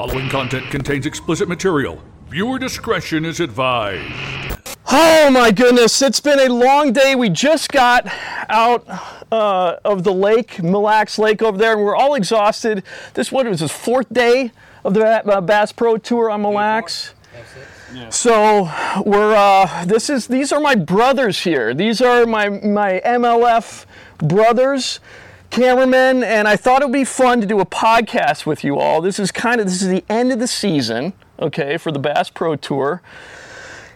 following content contains explicit material. Viewer discretion is advised. Oh my goodness, it's been a long day. We just got out uh, of the lake, Mille Lacs Lake over there, and we're all exhausted. This what was his fourth day of the uh, Bass Pro Tour on Mille Lacs. So we're uh, this is these are my brothers here. These are my my MLF brothers, cameramen, and I thought it would be fun to do a podcast with you all. This is kind of this is the end of the season, okay, for the Bass Pro Tour.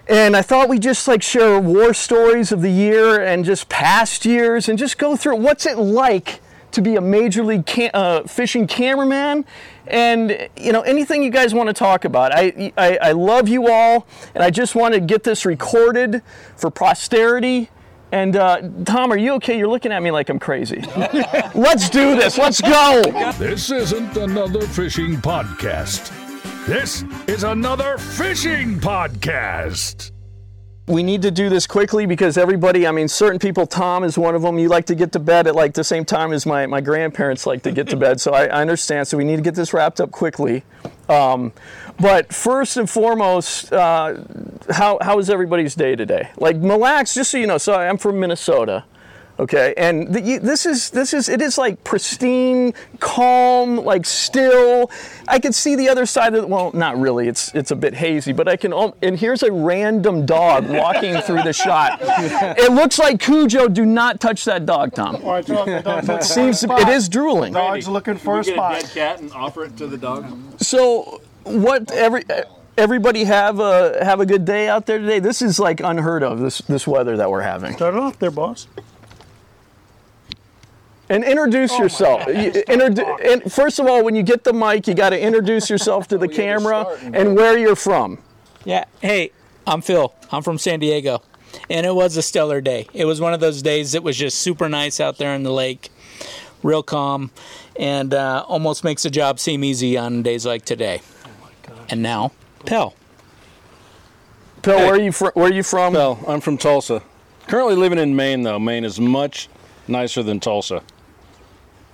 And I thought we'd just like share war stories of the year and just past years and just go through what's it like to be a major league cam- uh, fishing cameraman and you know anything you guys want to talk about I, I, I love you all and i just want to get this recorded for posterity and uh, tom are you okay you're looking at me like i'm crazy let's do this let's go This isn't another fishing podcast. This is another fishing podcast. We need to do this quickly because everybody, I mean, certain people, Tom is one of them, you like to get to bed at like the same time as my, my grandparents like to get to bed. So I, I understand. So we need to get this wrapped up quickly. Um, but first and foremost, uh, how, how is everybody's day today? Like Mille Lacs, just so you know, so I'm from Minnesota. Okay, and the, you, this is this is it is like pristine, calm, like still. I can see the other side of well, not really. It's it's a bit hazy, but I can. And here's a random dog walking through the shot. It looks like Cujo. Do not touch that dog, Tom. Oh, I the dog, It seems it is drooling. Dog's looking for a Get a spot. dead cat and offer it to the dog. So what every everybody have a have a good day out there today. This is like unheard of. This this weather that we're having. Start it off there, boss. And introduce yourself. You- introdu- and first of all, when you get the mic, you got to introduce yourself to the camera and where you're from. Yeah. Hey, I'm Phil. I'm from San Diego. And it was a stellar day. It was one of those days that was just super nice out there in the lake, real calm, and uh, almost makes the job seem easy on days like today. And now, Pell. Phil, where are you from? Where are you from? Well, I'm from Tulsa. Currently living in Maine, though. Maine is much nicer than Tulsa.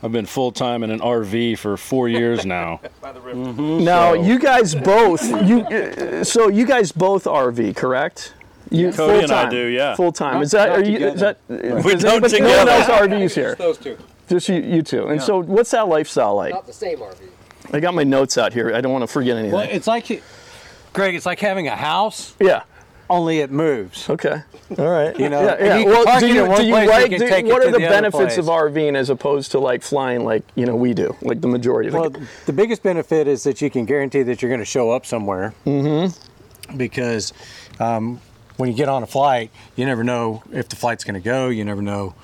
I've been full time in an RV for four years now. Now, you guys both. You uh, so you guys both RV, correct? You Cody and I do, yeah. Full time. Is that are you? Is that? We is don't anybody- No one else RVs here. Those two. Just you, you two. And so, what's that lifestyle like? Not the same RV. I got my notes out here. I don't want to forget anything. Well, it's like, Greg, it's like having a house, yeah. Only it moves. Okay. All right. You know, yeah, yeah. you Well, do you, do you place, like? can do- take what are the, the benefits of. RVing as opposed to like flying, like you know we do, like the majority? Well, Like, the biggest benefit is that you can guarantee that you're going to show up somewhere. Mm-hmm. Because um, when you get on a flight, you never know if the flight's going to go. You never know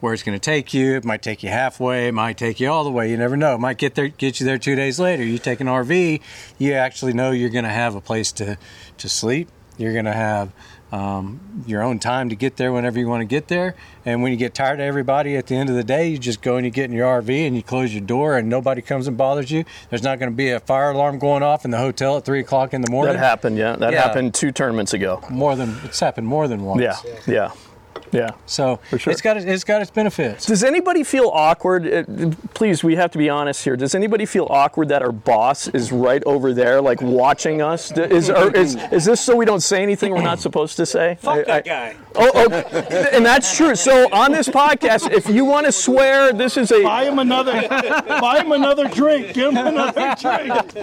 where it's going to take you. It might take you halfway. It might take you all the way. You never know. It might get there, get you there two days later. You take an RV, you actually know you're going to have a place to to sleep. You're going to have um, your own time to get there whenever you want to get there. And when you get tired of everybody at the end of the day, you just go and you get in your RV and you close your door and nobody comes and bothers you. There's not going to be a fire alarm going off in the hotel at three o'clock in the morning. that happened. Yeah, that Yeah. happened two tournaments ago. More than it's happened more than once. Yeah. Yeah. Yeah. So sure. it's got its, it's got its benefits. Does anybody feel awkward? Uh, Please, we have to be honest here. Does anybody feel awkward that our boss is right over there, like watching us? Is or is, is this so we don't say anything we're not supposed to say? Fuck That guy. Oh, oh, and that's true. So on this podcast, if you want to swear, this is a Buy him another. buy him another drink. Give him another drink.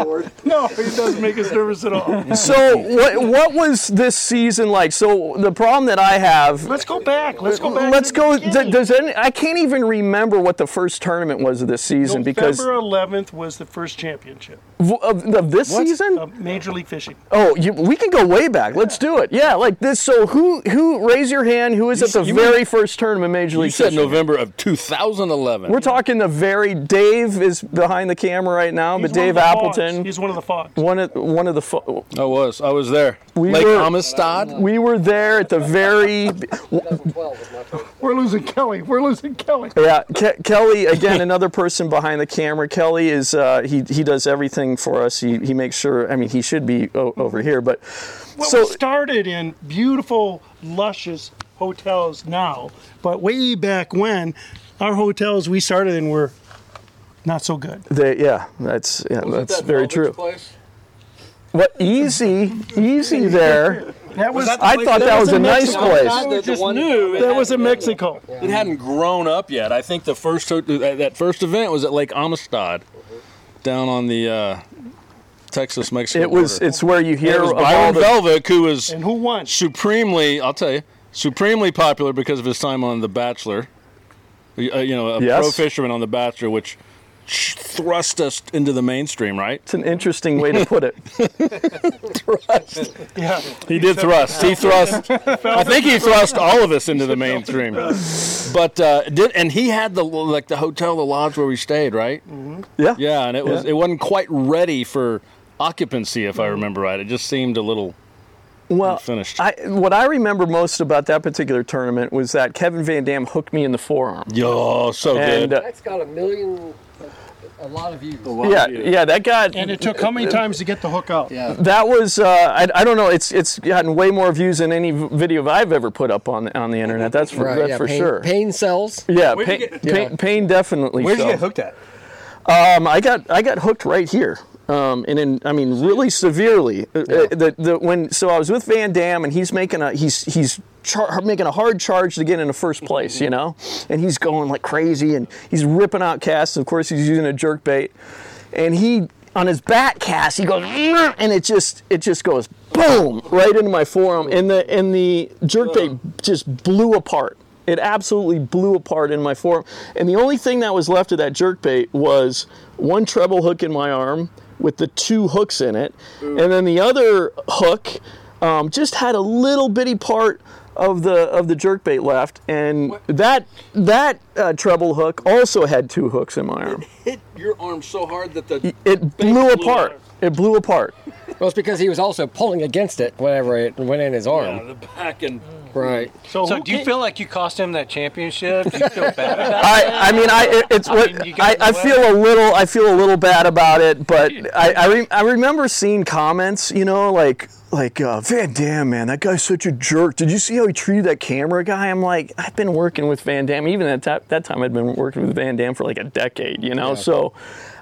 No, he doesn't make us nervous at all. So what what was this season like? So the problem that I have. Let's go back. Let's go back. Let's go. Does any, I can't even remember what the first tournament was of this season because November 11th was the first championship of, of this season. of Major League Fishing. Oh, you, we can go way back. Let's do it. Yeah, like this. So who who raise your hand? Who is at the you very first tournament Major League? You said Fishing? November of 2011. We're talking the very. Dave is behind the camera right now, He's but Dave of the fogs. Appleton, He's one of the fogs. one of one of the. fo- I was. I was there. We Lake were- Amistad. We were there at the very. 2012 was my first. We're losing Kelly. We're losing Kelly. Yeah, Ke- Kelly again, another person behind the camera. Kelly is uh, he he does everything for us. He he makes sure. I mean, he should be o- over here, but Well, so we started in beautiful, luscious hotels now, but way back when, our hotels we started in were not so good. They, yeah, that's yeah, that's very true. What easy, easy there. That was I thought that was a in nice Mexico. place. I just knew that had- was in Mexico. it hadn't grown up yet. I think the first that that first event was at Lake Amistad, down on the uh, Texas Mexico. It was. border. It's where you hear it Byron the. Velvick, who was And who won? supremely, I'll tell you, supremely popular because of his time on The Bachelor. Uh, you know, a Yes. pro fisherman on The Bachelor, which thrust us into the mainstream, right? It's an interesting way to put it. Thrust. Yeah. He did thrust. He thrust. I think he thrust all of us into the mainstream. But uh, did and he had the like the hotel, the lodge where we stayed, right? Yeah. Yeah, and it was Yeah. it wasn't quite ready for occupancy, if I remember right. It just seemed a little. Well, finished. I, what I remember most about that particular tournament was that Kevin Van Dam hooked me in the forearm. Yo, so And good. uh, That's got a million, a lot of views. yeah, yeah, that got And it took how many times to get the hook out? Yeah. that was uh, I, I don't know. It's it's gotten way more views than any v- video I've ever put up on on the internet. That's for Right. that's yeah. for pain, sure. Pain cells. Yeah, pain, get- pain, pain definitely. Where'd you so. get hooked at? Um, I got I got hooked right here, um, and in I mean really severely. Uh, uh, The, the when so I was with Van Dam and he's making a he's he's char- making a hard charge to get into first place, you know, and he's going like crazy and he's ripping out casts. Of course, he's using a jerk bait, and he on his back cast he goes and it just it just goes boom right into my forearm, and the and the jerk bait just blew apart. It absolutely blew apart in my forearm. And the only thing that was left of that jerk bait was one treble hook in my arm with the two hooks in it. And then the other hook um, just had a little bitty part of the of the jerk bait left. And that that uh, treble hook also had two hooks in my arm. It hit your arm so hard that the It blew apart. It blew apart. Well, it's because he was also pulling against it whenever it went in his arm. the back and Right. So, So who do you feel like you cost him that championship? Do you feel bad about I, I mean, I it's I what mean, I, I feel a little I feel a little bad about it, but I I, re, I remember seeing comments, you know, like like uh, Van Dam, man, that guy's such a jerk. Did you see how he treated that camera guy? I'm like, I've been working with Van Dam. Even at that, that time, I'd been working with Van Dam for like a decade, you know. So,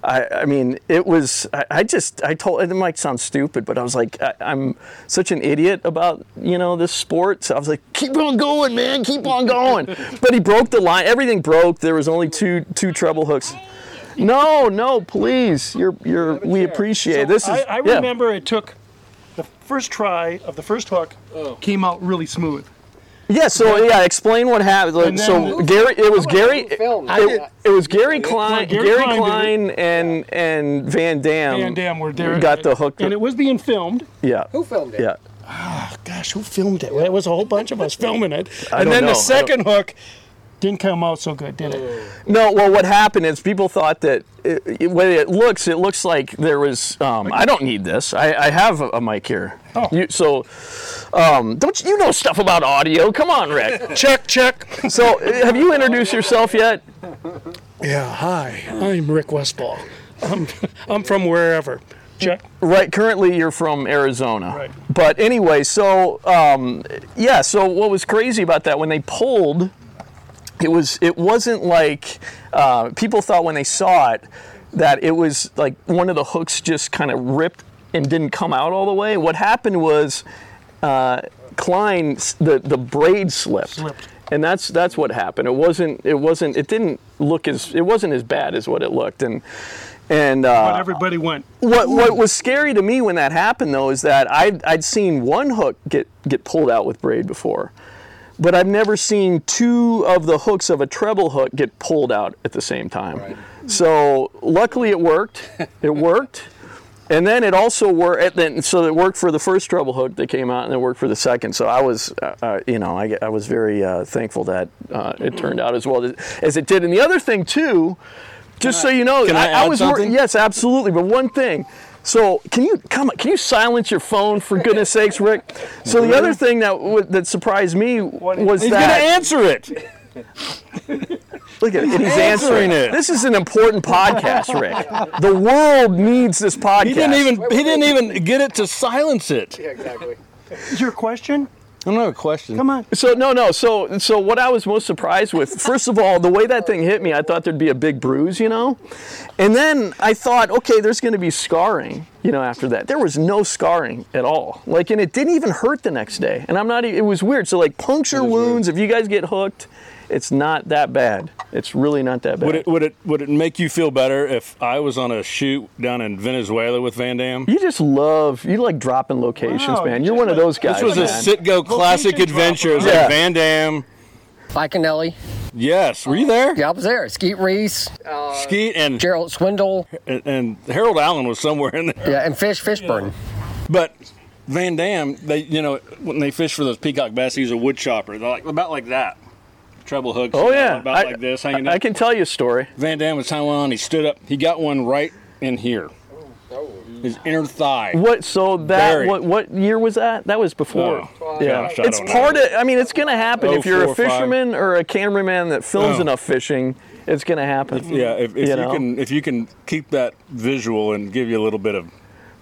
I, I mean, it was. I, I just I told it might sound stupid, but I was like, I, I'm such an idiot about you know this sport. So I was like, keep on going, man, keep on going. but he broke the line. Everything broke. There was only two two treble hooks. No, no, please. You're you're. We appreciate it. this. Is I, I yeah. remember it took the first try of the first hook oh. came out really smooth. Yeah, so yeah, explain what happened. Like, And so then- Gary, it was Gary, Who filmed it, it was Gary Klein, Gary Gary Klein did Klein, and and Van Dam. Van Dam were there. Got the hook. And it was being filmed. yeah, Who filmed it? yeah. Ah, gosh, who filmed it? Well, it was a whole bunch of us filming it. I and don't then know. the second hook didn't come out so good, did it? No, well, what happened is people thought that it, it, way it looks, it looks like there was. Um, I don't need this. I, I have a, a mic here. Oh. You, so, um, don't you, you know stuff about audio? Come on, Rick. Check, check. so, have you introduced yourself yet? Yeah, hi. I'm Rick Westfall. I'm, I'm from wherever. Check. Right. Currently, you're from Arizona. Right. But anyway, so um, yeah. So what was crazy about that when they pulled, it was it wasn't like uh, people thought when they saw it that it was like one of the hooks just kind of ripped and didn't come out all the way. What happened was uh, Klein the the braid slipped. Slipped. And that's that's what happened. It wasn't it wasn't it didn't look as it wasn't as bad as what it looked and and uh, But everybody went. what what was scary to me when that happened though is that I'd, I'd seen one hook get get pulled out with braid before, but I've never seen two of the hooks of a treble hook get pulled out at the same time. So luckily it worked. It worked. And then it also worked. Then so it worked for the first treble hook that came out, and it worked for the second. So I was, uh, uh, you know, I, I was very uh, thankful that uh, it turned out as well as, it did. And the other thing too, just so you know, can I add was wor- something? yes, absolutely. But one thing. So can you come? Can you silence your phone for goodness sakes, Rick? So the other thing that w- that surprised me was that. he's that gonna answer it. Look at it. He's answering answering it. This is an important podcast, Rick. The world needs this podcast. He didn't even he didn't even get it to silence it. Yeah, exactly. Your question? I don't have a question. Come on. So no, no. So so what I was most surprised with, first of all, the way that thing hit me, I thought there'd be a big bruise, you know, and then I thought, okay, there's going to be scarring, you know, after that. There was no scarring at all. Like, and it didn't even hurt the next day. And I'm not. e- It was weird. So like puncture wounds, if you guys get hooked, it's not that bad. It's really not that bad. Would it would it would it make you feel better if I was on a shoot down in Venezuela with Van Dam? you just love you like dropping locations, Wow, man. you You're one of those guys. This was a man. Citgo classic Location adventure. It was dropper. like Van Dam. Iaconelli. Yes, were you uh, there? Yeah, I was there. Skeet Reese, uh, Skeet and, Gerald Swindle, and and Harold Allen was somewhere in there. yeah, and Fish Fishburne. But Van Dam, they you know when they fish for those peacock bass, they use a wood chopper. They're like about like that, treble hooks. Oh yeah, about I, like this hanging. I, I can tell you a story. Van Dam was hanging on. He stood up. He got one right in here. His inner thigh. What? So that Buried. what? What year was that? That was before. Oh, yeah, gosh, it's don't know. part of. I mean, it's gonna happen if you're a 04, five. fisherman or a cameraman that films Oh. enough fishing. It's gonna happen. Yeah, if, if You you, know? can if you can keep that visual and give you a little bit of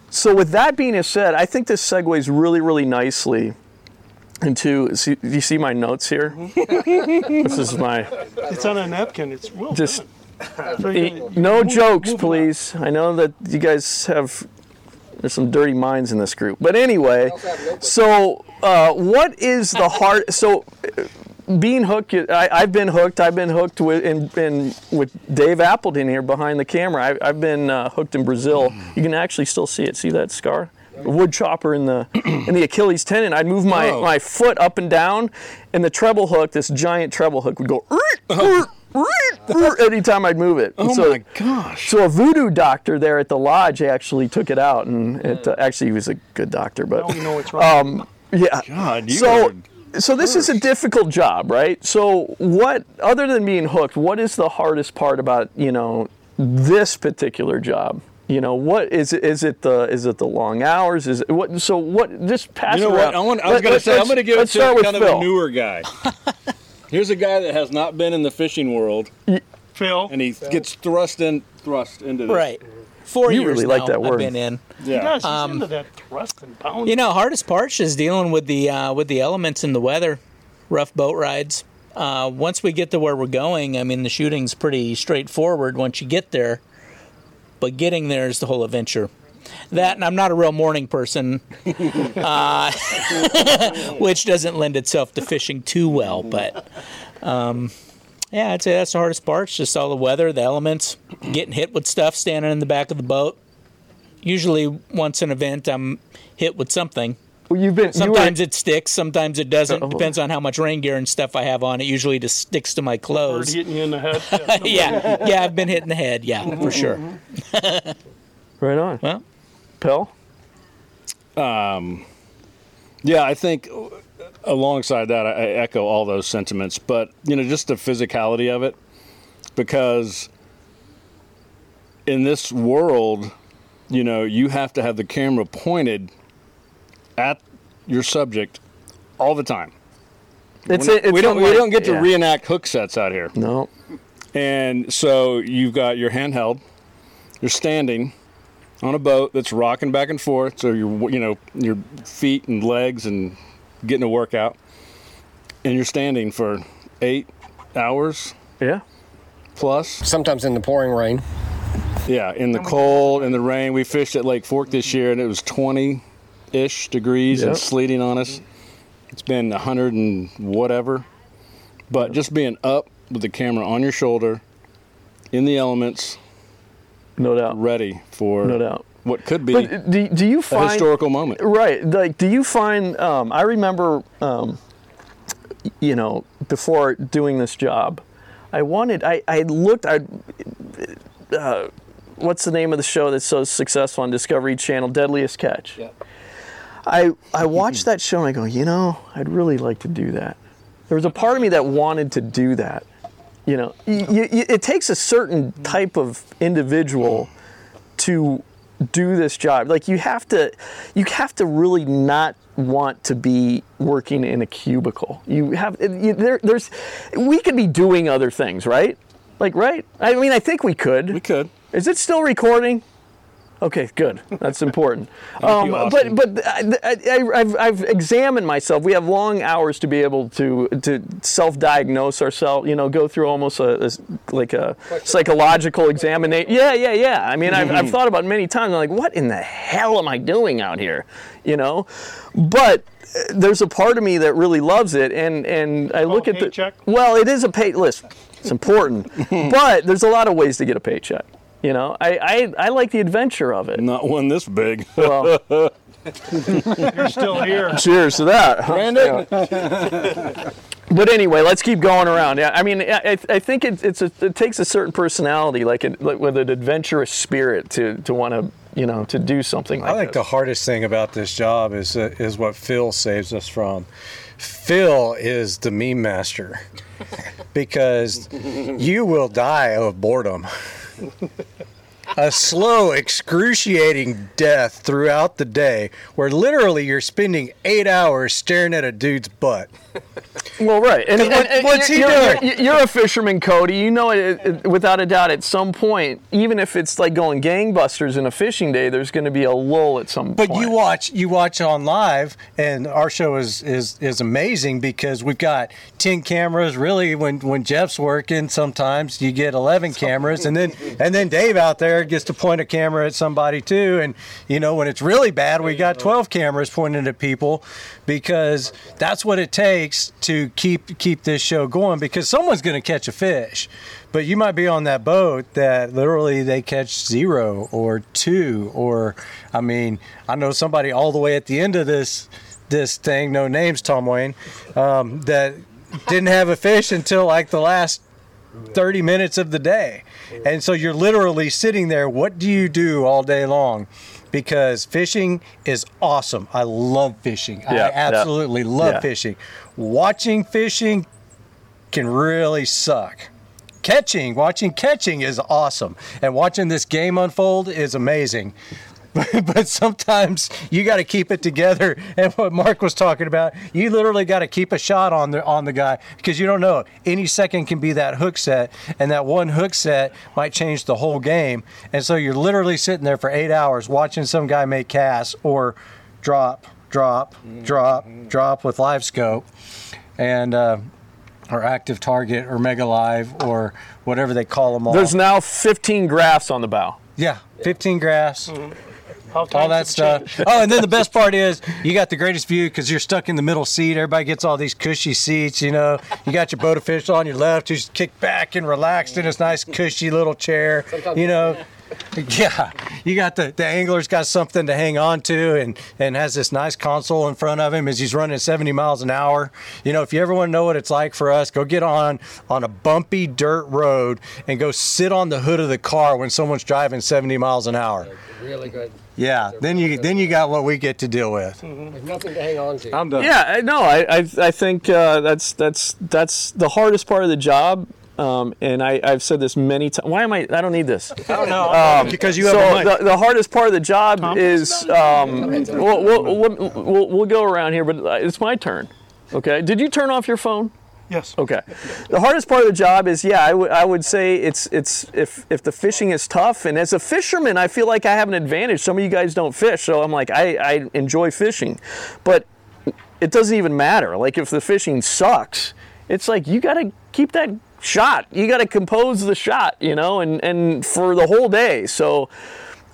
So with that being said, I think this segues really, really nicely into. See, do you see my notes here? this is my It's on a napkin. It's well just. done. So you- you No move- jokes, move on. please. I know that you guys have there's some dirty minds in this group, but anyway. So, uh, what is the hard? So, uh, being hooked, I, I've been hooked. I've been hooked with in, in with Dave Appleton here behind the camera. I, I've been uh, hooked in Brazil. You can actually still see it. See that scar? Wood chopper in the in the Achilles tendon. I'd move my, my foot up and down, and the treble hook, this giant treble hook, would go. Anytime uh-huh. I'd move it. Oh So- my gosh. so a voodoo doctor there at the lodge actually took it out, and it mm. uh, actually he was a good doctor. But know what's wrong. Um, yeah, God, you so so this is a difficult job, right? So what, other than being hooked, what is the hardest part about you know this particular job? You know, what is it? Is it the is it the long hours? Is it what? So what? Just pass You know it what? around. I, want, I was going to say, I'm going to give it let's to start with kind Phil. of a newer guy. Here's a guy that has not been in the fishing world, Phil, and he gets thrust in, thrust into this. Right. Four You years really like now that I've word. been in. Yeah. gosh, he's into that thrust and pound. You know, hardest part is dealing with the uh, with the elements and the weather, rough boat rides. Uh, once we get to where we're going, I mean, the shooting's pretty straightforward once you get there. But getting there is the whole adventure. That, and I'm not a real morning person, uh, which doesn't lend itself to fishing too well. But um, yeah, I'd say that's the hardest part. It's just all the weather, the elements, getting hit with stuff, standing in the back of the boat. Usually, once an event, I'm hit with something. Well, you've been you were- Sometimes it sticks, sometimes it doesn't. Oh. Depends on how much rain gear and stuff I have on. It usually just sticks to my Bird clothes. hitting you in the head. Yeah. yeah, yeah, I've been hit in the head. Yeah, mm-hmm, for sure. Mm-hmm. right on. Well, Pell. Um, yeah, I think alongside that, I I echo all those sentiments. But you know, just the physicality of it, because in this world, you know, you have to have the camera pointed at your subject all the time. It's, we it's we don't we don't get to yeah. reenact hook sets out here. No. And so you've got your handheld, you're standing on a boat that's rocking back and forth, so your you know your feet and legs and getting a workout, and you're standing for eight hours Yeah. plus. Sometimes in the pouring rain. Yeah, in the oh cold, in the rain. We fished at Lake Fork this year, and it was 20-ish degrees Yep. and sleeting on us. It's been 100 and whatever, but just being up with the camera on your shoulder, in the elements, No doubt. ready for No doubt. what could be But do, do you a find historical moment. Right. Like, do you find? Um, I remember, um, you know, before doing this job, I wanted. I I looked. I. Uh, what's the name of the show that's so successful on Discovery Channel? Deadliest Catch. Yeah. I I watched that show and I go, you know, I'd really like to do that. There was a part of me that wanted to do that. You know, y- y- y- it takes a certain type of individual to do this job. Like you have to, you have to really not want to be working in a cubicle. You have you, there, there's, we could be doing other things, right? Like right? I mean, I think we could. We could. Is it still recording? Okay, good. That's important. Um, but but I, I, I've, I've examined myself. We have long hours to be able to to self-diagnose ourselves. You know, go through almost a, a like a psychological examination. Yeah, yeah, yeah. I mean, I've, I've thought about it many times. I'm like, what in the hell am I doing out here? You know, but uh, there's a part of me that really loves it, and and I look at the paycheck? well, it is a pay. Listen, it's important, but there's a lot of ways to get a paycheck. You know, I, I, I like the adventure of it. Not one this big. Well, You're still here. cheers to that. Yeah. But anyway, let's keep going around. Yeah, I mean, I, I- I think it, it's a, it takes a certain personality, like, a, like with an adventurous spirit, to, to want to you know to do something like that. I think this. the hardest thing about this job is uh, is what Phil saves us from. Phil is the meme master because you will die of boredom. A slow, excruciating death throughout the day where literally you're spending eight hours staring at a dude's butt. Well, right. And, and- and what's he you're, doing? You're, you're a fisherman, Cody. You know it, it- without a doubt. At some point, even if it's like going gangbusters in a fishing day, there's going to be a lull at some But point. But you watch you watch on live, and our show is is is amazing because we've got ten cameras. Really, when when Jeff's working, sometimes you get eleven cameras, and then and then Dave out there gets to point a camera at somebody too. And you know when it's really bad, we got twelve cameras pointing at people because that's what it takes to keep keep this show going. Because someone's going to catch a fish. But you might be on that boat that literally they catch zero or two, or I mean, I know somebody all the way at the end of this this thing, no names, Tom Wayne, um, that didn't have a fish until like the last 30 minutes of the day. And so you're literally sitting there. What do you do all day long? Because fishing is awesome. I love fishing. Yeah, I yeah. absolutely love Yeah. fishing. Watching fishing can really suck. Catching, watching catching is awesome. And watching this game unfold is amazing. but sometimes you got to keep it together. And what Mark was talking about, you literally got to keep a shot on the on the guy because you don't know any second can be that hook set, and that one hook set might change the whole game. And so you're literally sitting there for eight hours watching some guy make casts or drop, drop, drop, drop with live scope, and. Uh, or active target or mega live or whatever they call them all. There's now 15 graphs on the bow. yeah, 15 graphs How all times that stuff. changed. Oh, and then the best part is you got the greatest view because you're stuck in the middle seat. Everybody gets all these cushy seats. You know, you got your boat official on your left, who's kicked back and relaxed in this nice cushy little chair. You know. Yeah, you got the the angler's got something to hang on to, and and has this nice console in front of him as he's running 70 miles an hour. You know, if you ever want to know what it's like for us, go get on on a bumpy dirt road and go sit on the hood of the car when someone's driving 70 miles an hour. Really good. Yeah, then you then you got what we get to deal with. There's nothing to hang on to. I'm done. Yeah, I- no, I, I, I think uh, that's that's that's the hardest part of the job. Um, and I, I've said this many times. Why am I? I don't need this. I don't know because you have so a mic. the, the hardest part of the job is um, we'll, we'll, we'll, we'll, we'll go around here, but uh, it's my turn. Okay. Did you turn off your phone? Yes. Okay. The hardest part of the job is, yeah, I would- would say it's it's if if the fishing is tough, and as a fisherman, I feel like I have an advantage. Some of you guys don't fish, so I'm like I, I enjoy fishing, but it doesn't even matter. Like if the fishing sucks, it's like you got to keep that shot. You got to compose the shot, you know, and and for the whole day. So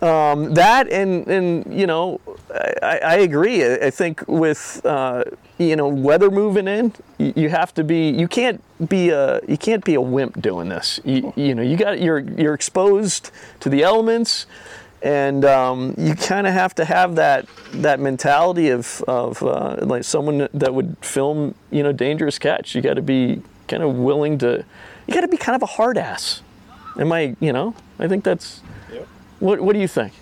um, that and and you know, I, I agree. I I think with uh, you know weather moving in, you, you have to be. You can't be a you can't be a wimp doing this. You, you know, you got you're you're exposed to the elements. And um, you kind of have to have that that mentality of, of uh, like someone that would film, you know, dangerous catch. You got to be kind of willing to. You got to be kind of a hard ass. Am I? You know, I think that's. What What do you think?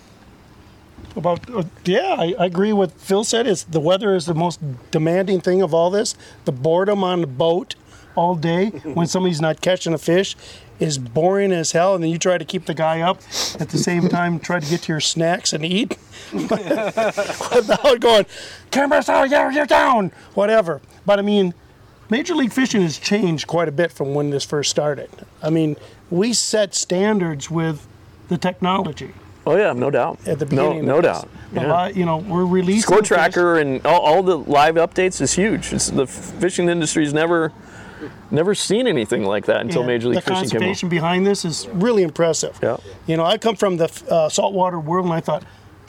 About uh, yeah, I, I agree with Phil said. Is the weather is the most demanding thing of all this. The boredom on the boat all day when somebody's not catching a fish is boring as hell, and then you try to keep the guy up at the same time, try to get to your snacks and eat without going, camera's out, yeah, you're down, whatever. But I mean, Major League Fishing has changed quite a bit from when this first started. I mean, we set standards with the technology. Oh yeah, no doubt. at the no, beginning. no of doubt. Yeah. li- you know, we're releasing Score the fish. tracker and all, all the live updates is huge. It's the fishing industry's never never seen anything like that until Yeah, Major League Fishing came The conservation behind this is really impressive. Yeah. You know, I come from the uh, saltwater world, and I thought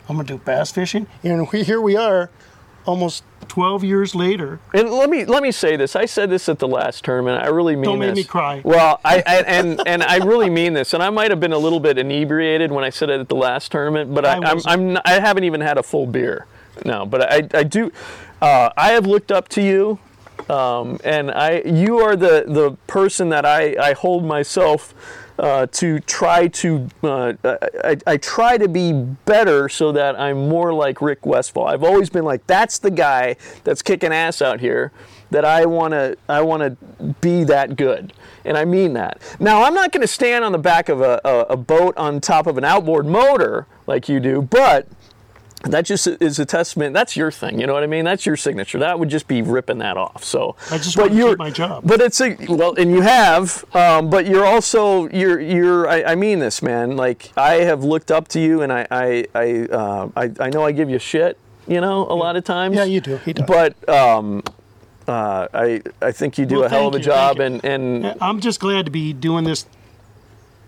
I'm gonna do bass fishing, and we, here we are, almost 12 years later. And let me let me say this. I said this at the last tournament. I really mean Don't make this. me cry. Well, I, I and and I really mean this. And I might have been a little bit inebriated when I said it at the last tournament, but I, I I'm. I'm not- I haven't even had a full beer. No, but I I do. Uh, I have looked up to you, um, and I you are the the person that I I hold myself. Uh, to try to, uh, I, I try to be better so that I'm more like Rick Westfall. I've always been like, that's the guy that's kicking ass out here. That I want to, I want to be that good, and I mean that. Now, I'm not going to stand on the back of a, a, a boat on top of an outboard motor like you do, but that just is a testament. That's your thing. You know what I mean? That's your signature. That would just be ripping that off. So I just but want to keep my job. But it's a well, and you have. Um, but you're also you're you're. I, I mean this, man. Like I have looked up to you, and I I I uh, I, I know I give you shit. You know, a lot of times. Yeah, you do. He does. But um, uh, I I think you do Well, a hell of a you, job, and and I'm just glad to be doing this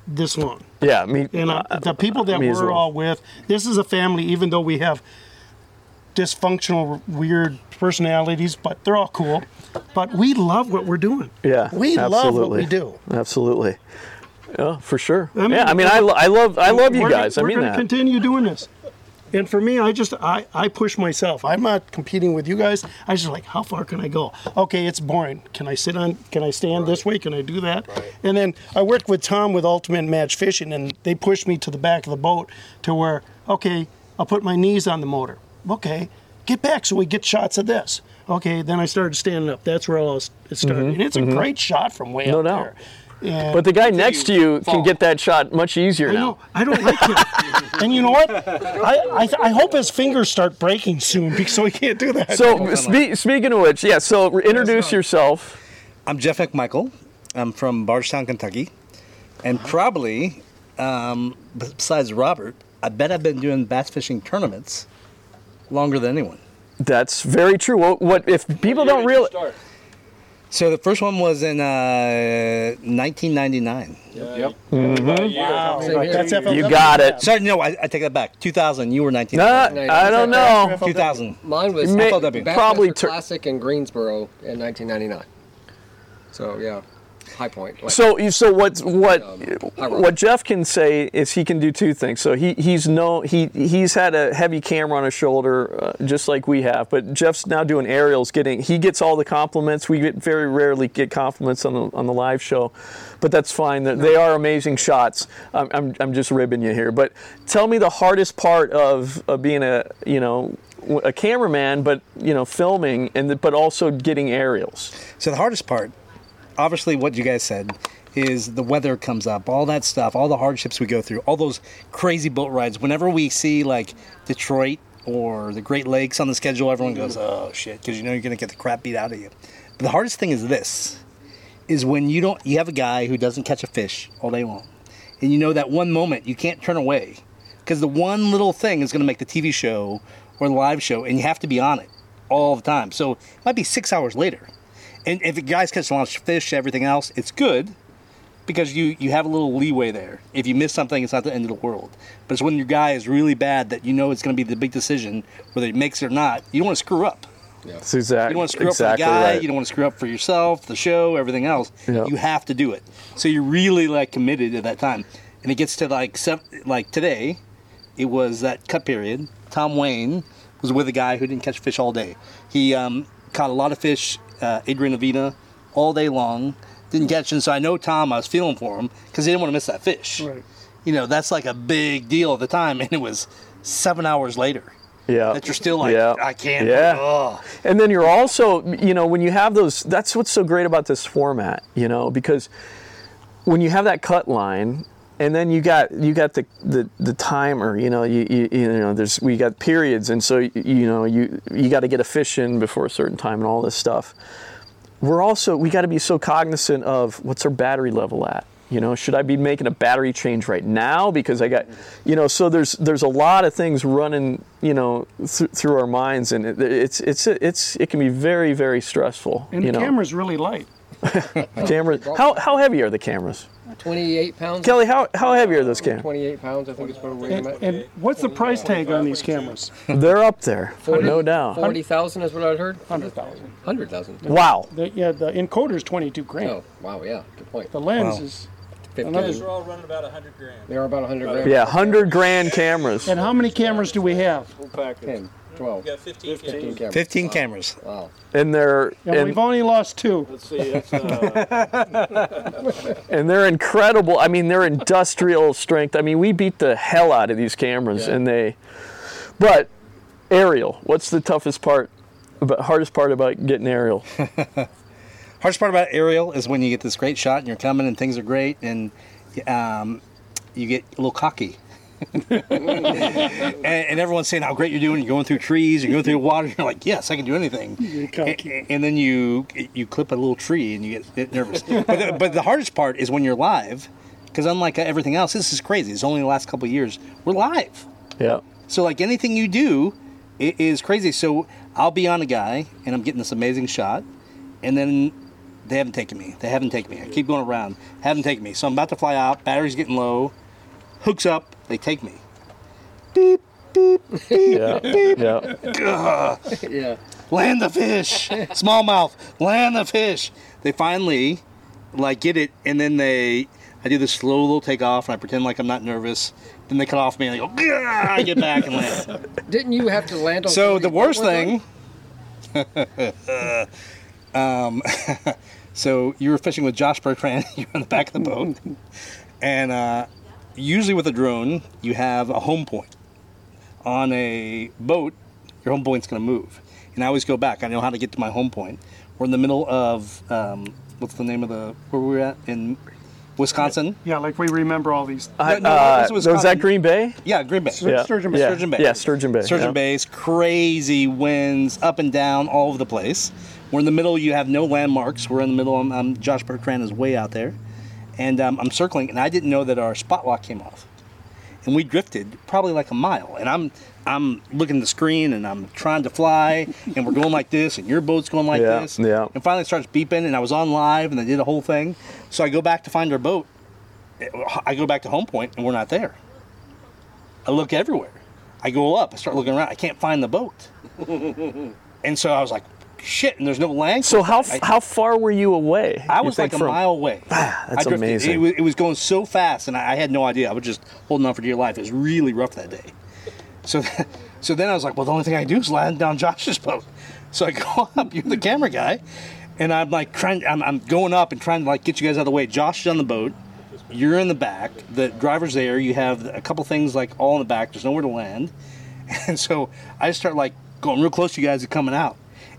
this long. yeah, me. And uh, the people that we're well. all with, this is a family, even though we have dysfunctional, weird personalities, but they're all cool. But we love what we're doing. Yeah, We love what absolutely. we do. Absolutely. Yeah, for sure. I mean, yeah, I mean, I, lo- I love I love you guys. I Gonna, mean we're going that. to continue doing this. And for me, I just I, I push myself. I'm not competing with you guys. I just like how far can I go? Okay, it's boring. Can I sit on? Can I stand this way? Can I do that? And then I worked with Tom with Ultimate Match Fishing, and they pushed me to the back of the boat to where okay, I'll put my knees on the motor. Okay, get back so we get shots of this. Okay, then I started standing up. That's where all it started. And it's a great shot from way Mm-hmm. No up doubt. there. And But the guy next to you can get that shot much easier I now. know. I don't like it. and you know what? I, I, I hope his fingers start breaking soon because so he can't do that. So spe- speaking of which, yeah. So introduce yourself. I'm Jeff McMichael. I'm from Bardstown, Kentucky. And probably, um, besides Robert, I bet I've been doing bass fishing tournaments longer than anyone. That's very true. What, what if people don't realize? So the first one was in uh, 1999. Same That's here. FLW. You got it. Sorry, no, I, I take that back. 2000, you were Nah, 1999. I don't know. 2000. Mine was May- FLW. Bassmaster probably tur- Classic in Greensboro in 1999. So yeah, High Point. Like, So, so what what Um, high what Jeff can say is he can do two things. So he he's no he he's had a heavy camera on his shoulder, uh, just like we have. But Jeff's now doing aerials. Getting he gets all the compliments. We get very rarely get compliments on the on the live show, but that's fine. They- They are amazing shots. I'm, I'm I'm just ribbing you here. But tell me the hardest part of, of being a you know a cameraman, but you know filming and the, but also getting aerials. So the hardest part, obviously, what you guys said, is the weather comes up, all that stuff, all the hardships we go through, all those crazy boat rides. Whenever we see like Detroit or the Great Lakes on the schedule, everyone goes, "Oh shit," because you know you're gonna get the crap beat out of you. But the hardest thing is this: is when you don't, you have a guy who doesn't catch a fish all day long, and you know that one moment you can't turn away, because the one little thing is gonna make the TV show or the live show, and you have to be on it all the time. So it might be six hours later. And if the guys catch a lot of fish, everything else, it's good because you, you have a little leeway there. If you miss something, it's not the end of the world. But it's when your guy is really bad that you know it's going to be the big decision, whether he makes it or not. You don't want to screw up. That's exactly You don't want to screw exactly up for the guy. right. You don't want to screw up for yourself, the show, everything else. Yep. You have to do it. So you're really like committed at that time. And it gets to like seven, like today, it was that cut period. Tom Wayne was with a guy who didn't catch fish all day. He um, caught a lot of fish, uh, Adrian Avena, all day long. Didn't catch him, so I know Tom. I was feeling for him because he didn't want to miss that fish. Right. You know, that's like a big deal at the time, and it was seven hours later yeah. that you're still like, Yeah. I can't. Yeah. ugh. And then you're also, you know, when you have those, that's what's so great about this format, you know, because when you have that cut line, and then you got you got the, the, the timer, you know, you, you you know, there's we got periods, and so you know you you got to get a fish in before a certain time and all this stuff. We're also we got to be so cognizant of what's our battery level at. You know, should I be making a battery change right now because I got, you know, so there's there's a lot of things running, you know, th- through our minds, and it, it's it's it's it can be very very stressful. And you the know, camera's really light. cameras. How how heavy are the cameras? 28 pounds. Kelly, how how heavy are those cameras? 28 pounds, I think it's what we're And, weighing and what's the price tag on these cameras? They're up there, no doubt. 40,000 is what I heard? 100,000. 100,000. Wow. The, yeah, the encoder's 22 grand. Oh, wow, yeah, good point. The lens is 15. another. They're all running about 100 grand. They're about 100 grand. Yeah, hundred grand cameras. And how many cameras do we have? 10, 12. We got 15, 15 cameras. cameras. 15 Wow. cameras. Wow. and they're And, and, we've only lost two. Let's see. That's, uh, and they're incredible. I mean, they're industrial strength. I mean, we beat the hell out of these cameras, Yeah. and they. But aerial, what's the toughest part? But hardest part about getting aerial? Hardest part about aerial is when you get this great shot and you're coming and things are great and um, you get a little cocky. and, and everyone's saying how great you're doing. You're going through trees. You're going through water. You're like, yes, I can do anything. And, and then you you clip a little tree and you get, get nervous. but, the, but the hardest part is when you're live, because unlike everything else, this is crazy. It's only the last couple of years we're live. Yeah. So like anything you do i- is crazy. So I'll be on a guy and I'm getting this amazing shot, and then they haven't taken me. They haven't taken me. I keep going around. Haven't taken me. So I'm about to fly out. Battery's getting low. Hooks up. They take me. Beep beep beep Yeah. beep. Yeah. Ugh. Yeah. Land the fish. Smallmouth. Land the fish. They finally like get it, and then they. I do this slow little takeoff, and I pretend like I'm not nervous. Then they cut off me, and I go. "Gah!" I get back and land. Didn't you have to land on So the worst boat one thing. um, so you were fishing with Josh Bertrand. You're on the back of the boat, and uh, usually with a drone, you have a home point. On a boat, your home point's going to move, and I always go back. I know how to get to my home point. We're in the middle of um, what's the name of the where we were at in Wisconsin. Yeah, like we remember all these. I, no, uh, this was was that Green Bay? Yeah, Green Bay. Yeah. Sturgeon Bay. Yeah. Sturgeon Bay. Yeah, Sturgeon Bay. Sturgeon yeah. Bay's crazy winds up and down all over the place. We're in the middle. You have no landmarks. We're in the middle. I'm, I'm Josh Bertrand is way out there, and um, I'm circling. And I didn't know that our spot lock came off, and we drifted probably like a mile. And I'm I'm looking at the screen and I'm trying to fly, and we're going like this, and your boat's going like Yeah, this. yeah. And finally it starts beeping, and I was on live, and I did a whole thing. So I go back to find our boat. I go back to home point, and we're not there. I look everywhere. I go up. I start looking around. I can't find the boat. and so I was like, shit. And there's no land. So how I, how far were you away? I was like a from- mile away. Ah, that's drifted. amazing. It was, it was going so fast, and I, I had no idea. I was just holding on for dear life. It was really rough that day. So, so then I was like, well, the only thing I can do is land down Josh's boat. So I go up. You're the camera guy, and I'm like trying. I'm, I'm going up and trying to like get you guys out of the way. Josh is on the boat. You're in the back. The driver's there. You have a couple things like all in the back. There's nowhere to land, and so I just start like going real close to you guys are coming out,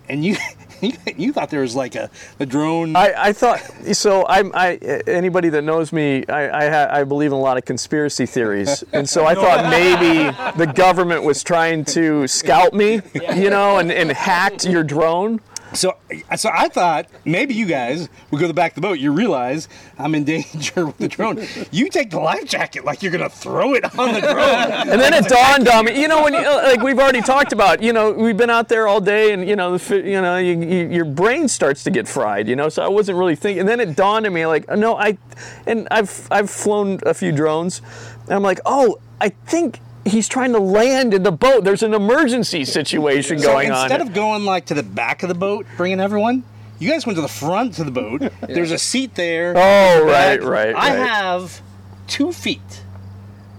and you. You, you thought there was like a, a drone. I, I thought so. I'm I anybody that knows me, I I, ha, I believe in a lot of conspiracy theories, and so I thought maybe the government was trying to scout me, you know, and, and hacked your drone. So, so I thought maybe you guys would go to the back of the boat. You realize I'm in danger with the drone. You take the life jacket like you're gonna throw it on the drone. And then it dawned on me, you know, when you like we've already talked about, you know, we've been out there all day, and you know, you know, you, you, your brain starts to get fried, you know. So I wasn't really thinking. And then it dawned on me, like, no, I, and I've I've flown a few drones, and I'm like, oh, I think he's trying to land in the boat. There's an emergency situation so going on. instead of going like to the back of the boat, bringing everyone, you guys went to the front of the boat. There's a seat there. Oh, Back. right, right, I right. have two feet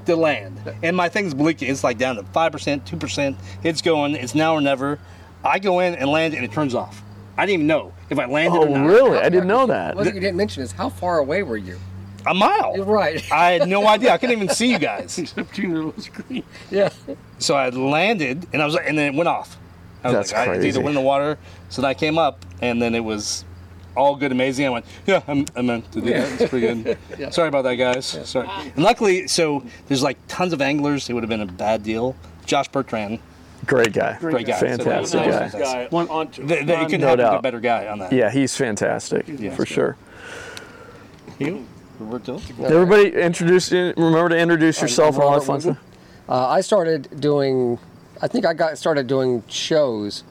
to land, and my thing's blinking. It's like down to five percent, two percent. It's going. It's now or never. I go in and land, and it turns off. I didn't even know if I landed oh, or not. really? I didn't know that. What you didn't mention is how far away were you? A mile. Right. I had no idea. I couldn't even see you guys. Except you know the screen. yeah. So I landed, and I was, like, and then it went off. I was That's like, I, it's either crazy. went in the water. So then I came up, and then it was all good, amazing. I went, yeah, I'm, I meant to do that. It's pretty good. Sorry about that, guys. Sorry. And luckily, so there's like tons of anglers. It would have been a bad deal. Josh Bertrand, Great guy. great guy. Fantastic So, guy. Guy. One- on, They, they, you couldn't No have a doubt. better guy on that. Yeah, he's fantastic Yeah. for sure. You? Robert Dill. Everybody introduce. Remember to introduce yourself and all that fun stuff. Uh, I started doing, I think I got started doing shows.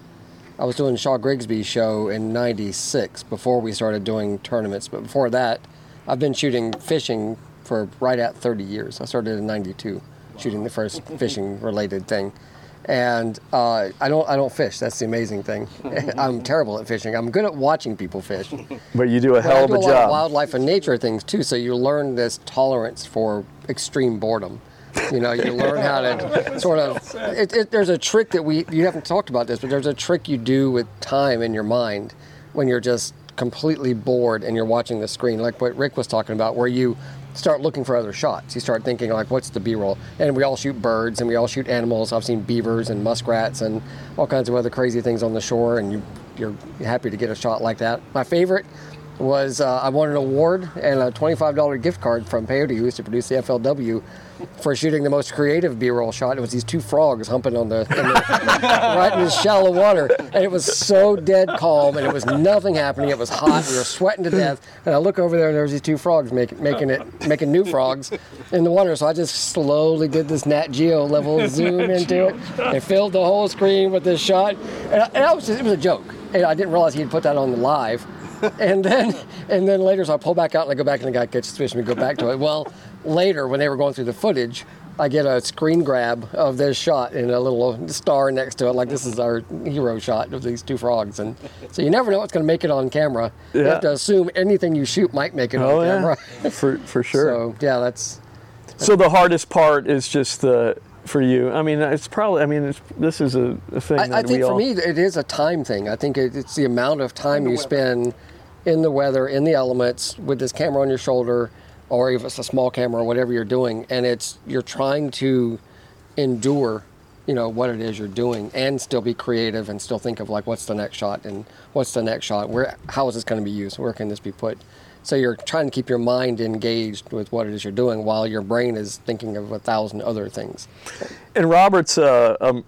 I was doing Shaw Grigsby's show in '96 before we started doing tournaments. But before that, I've been shooting fishing for right at 30 years. I started in '92, shooting the first fishing related thing. And uh, I don't, I don't fish. That's the amazing thing. I'm terrible at fishing. I'm good at watching people fish. But you do a But I hell of do a a lot of job. wildlife and nature things too, so you learn this tolerance for extreme boredom. You know, you learn how to sort of. It, it, there's a trick that we you haven't talked about this, but there's a trick you do with time in your mind when you're just completely bored and you're watching the screen, like what Rick was talking about, where you start looking for other shots. You start thinking like, what's the B-roll? And we all shoot birds and we all shoot animals. I've seen beavers and muskrats and all kinds of other crazy things on the shore, and you you're happy to get a shot like that. My favorite was uh, I won an award and a $25 gift card from Peyote, who used to produce the FLW, for shooting the most creative B-roll shot. It was these two frogs humping on the, in the right in the shallow water, and it was so dead calm, and it was nothing happening. It was hot. We were sweating to death, and I look over there, and there was these two frogs making making it making new frogs in the water. So I just slowly did this Nat Geo level zoom into it, and filled the whole screen with this shot, and, I, and I was just, it was a joke, and I didn't realize he'd put that on the live and then and then later, so I pull back out and I go back and the guy catches fish and we go back to it. Well, later when they were going through the footage, I get a screen grab of this shot and a little star next to it, like this is our hero shot of these two frogs. And so you never know what's going to make it on camera. You have to assume anything you shoot might make it Oh on yeah, camera. for for sure. So yeah, that's So the hardest part is just the for you. I mean, it's probably. I mean, it's, this is a, a thing that I, I think we for all. me, it is a time thing. I think it, it's the amount of time you spend in the weather, in the elements, with this camera on your shoulder, or if it's a small camera or whatever you're doing, and it's you're trying to endure, you know, what it is you're doing, and still be creative and still think of like what's the next shot and what's the next shot, where how is this going to be used, where can this be put. So you're trying to keep your mind engaged with what it is you're doing, while your brain is thinking of a thousand other things. And Robert's uh, um,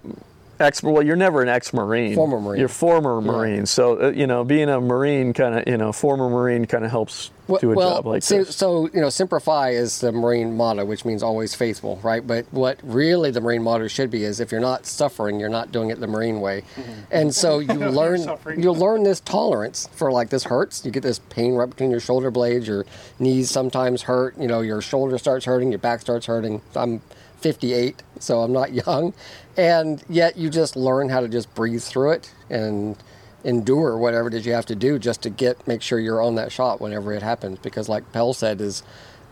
ex. Well, you're never an ex-marine. Former Marine. You're former Yeah. marine. So uh, you know, being a marine kind of, you know, former marine kind of helps do a job like so, this. so you know, Semper Fi is the Marine motto, which means always faithful, right? But what really the Marine motto should be is if you're not suffering, you're not doing it the Marine way. Mm-hmm. And so you learn you learn this tolerance for like this hurts. You get this pain right between your shoulder blades. Your knees sometimes hurt. You know, your shoulder starts hurting. Your back starts hurting. I'm 58, so I'm not young, and yet you just learn how to just breathe through it and endure whatever it is you have to do just to get make sure you're on that shot whenever it happens. Because like Pell said, is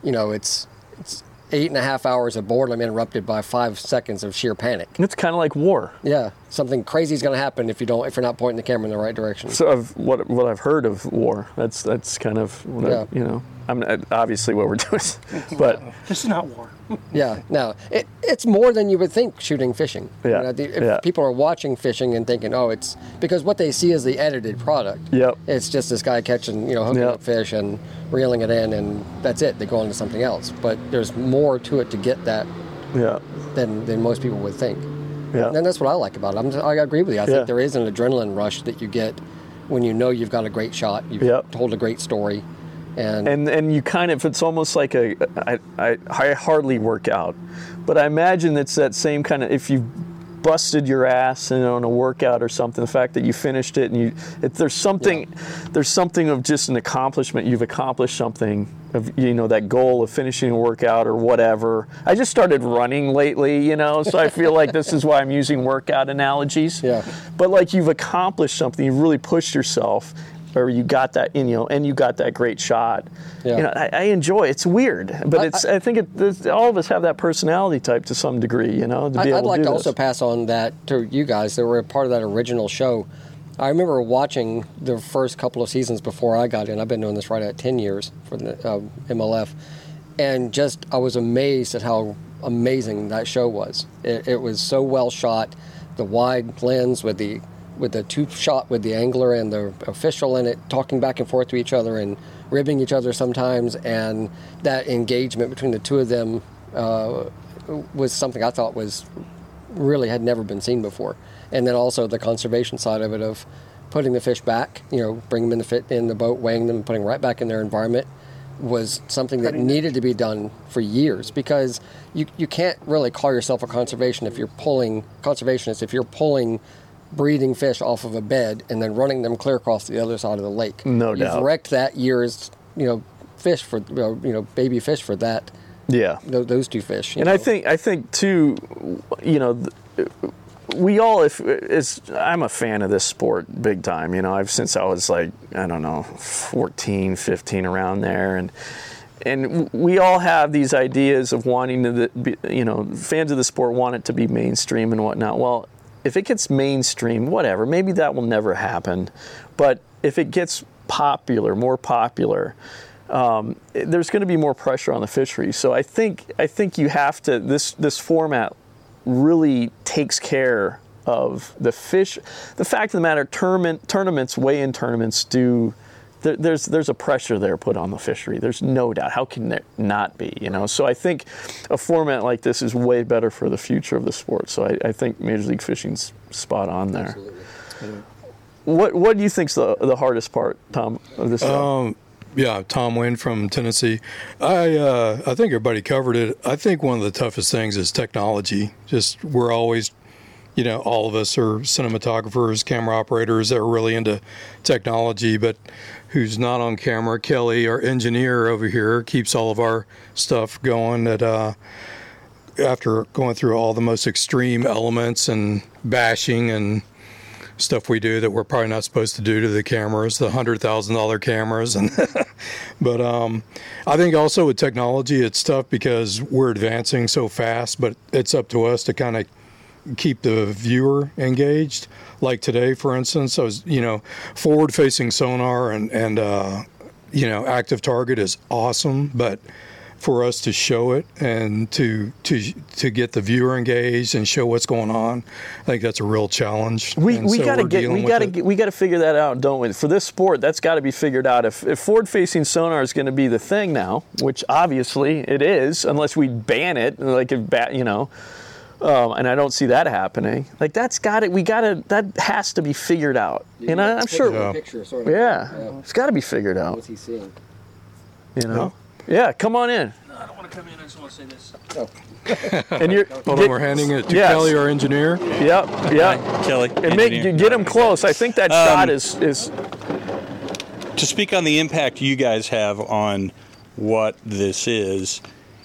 you know it's it's eight and a half hours of boredom interrupted by five seconds of sheer panic. it's kind of like war. Yeah, something crazy is going to happen if you don't if you're not pointing the camera in the right direction. So of what what I've heard of war, that's that's kind of what Yeah. I, you know. I'm uh, obviously what we're doing, but This is not war. Yeah, no, it, it's more than you would think shooting fishing. You Yeah, know, the- if yeah. people are watching fishing and thinking, oh, it's because what they see is the edited product. Yep. It's just this guy catching, you know, hooking Yep. up fish and reeling it in, and that's it. They go on to something else. But there's more to it to get that yeah, than, than most people would think. yeah. And that's what I like about it. I'm I agree with you. I Yeah. think there is an adrenaline rush that you get when you know you've got a great shot, you've Yep. told a great story, and, and and you kind of it's almost like a I, I I hardly work out, but I imagine it's that same kind of if you busted your ass in, on a workout or something, the fact that you finished it and you if there's something there's something of just an accomplishment you've accomplished something of you know that goal of finishing a workout or whatever. I just started running lately, you know, so I feel like this is why I'm using workout analogies. Yeah. But like you've accomplished something, you've really pushed yourself, or you got that, you know, and you got that great shot. Yeah. You know, I, I enjoy. It's weird, but I- it's. I, think it, all of us have that personality type to some degree. You know, to I- be able I'd like to also pass on that to you guys that were a part of that original show. I remember watching the first couple of seasons before I got in. I've been doing this right at 10 years for the uh, MLF. And just, I was amazed at how amazing that show was. It, it was so well shot. The wide lens with the with the two shot with the angler and the official in it talking back and forth to each other and ribbing each other sometimes and that engagement between the two of them uh, was something I thought was really had never been seen before. And then also the conservation side of it of putting the fish back, you know, bringing them in the fit in the boat, weighing them, and putting them right back in their environment, was something that needed to be done for years because you, you can't really call yourself a conservation if you're pulling conservationist if you're pulling breeding fish off of a bed and then running them clear across the other side of the lake. No You've doubt. wrecked that year's you know fish for you know, baby fish for that Yeah. tho- those two fish. And I think I think too, you know, th- we all if is I'm a fan of this sport big time. You know, I've since I was like I don't know 14, 15 around there, and and we all have these ideas of wanting to, be, you know, fans of the sport want it to be mainstream and whatnot. Well, if it gets mainstream, whatever, maybe that will never happen. But if it gets popular, more popular, um, there's going to be more pressure on the fishery. So I think I think you have to this this format really takes care of the fish. The fact of the matter, tournament tournaments, weigh-in tournaments do. There, there's there's a pressure there put on the fishery. There's no doubt. How can there not be? You know. So I think a format like this is way better for the future of the sport. So I, I think Major League Fishing's spot on there. What what do you think's the the hardest part, Tom, of this? Um, yeah, Tom Wayne from Tennessee. I uh, I think everybody covered it. I think one of the toughest things is technology. Just we're always, you know, all of us are cinematographers, camera operators that are really into technology, but who's not on camera? Kelly, our engineer over here, keeps all of our stuff going. That uh, after going through all the most extreme elements and bashing and stuff we do that we're probably not supposed to do to the cameras, the hundred thousand dollar cameras, and but um, I think also with technology, it's tough because we're advancing so fast. But it's up to us to kind of keep the viewer engaged. Like today, for instance, I was you know forward facing sonar and and uh, you know active target is awesome, but for us to show it and to to to get the viewer engaged and show what's going on, I think that's a real challenge. We, we so gotta get we gotta get, we gotta figure that out, don't we? For this sport, that's got to be figured out. If, if forward facing sonar is going to be the thing now, which obviously it is, unless we ban it, like if bat, you know, um, and I don't see that happening. Like that's got it. We gotta that has to be figured out. and I, I'm sure. Picture, picture, sort of. Yeah, it's got to be figured out. What's he seeing? You know. Yeah, come on in. No, I don't want to come in. I just want to say this. And you're. Hold on, we're handing it to Yes. Kelly, our engineer. Yep, yep. Kelly. And make engineer. get him close. I think that Um, shot is is to speak on the impact you guys have on what this is,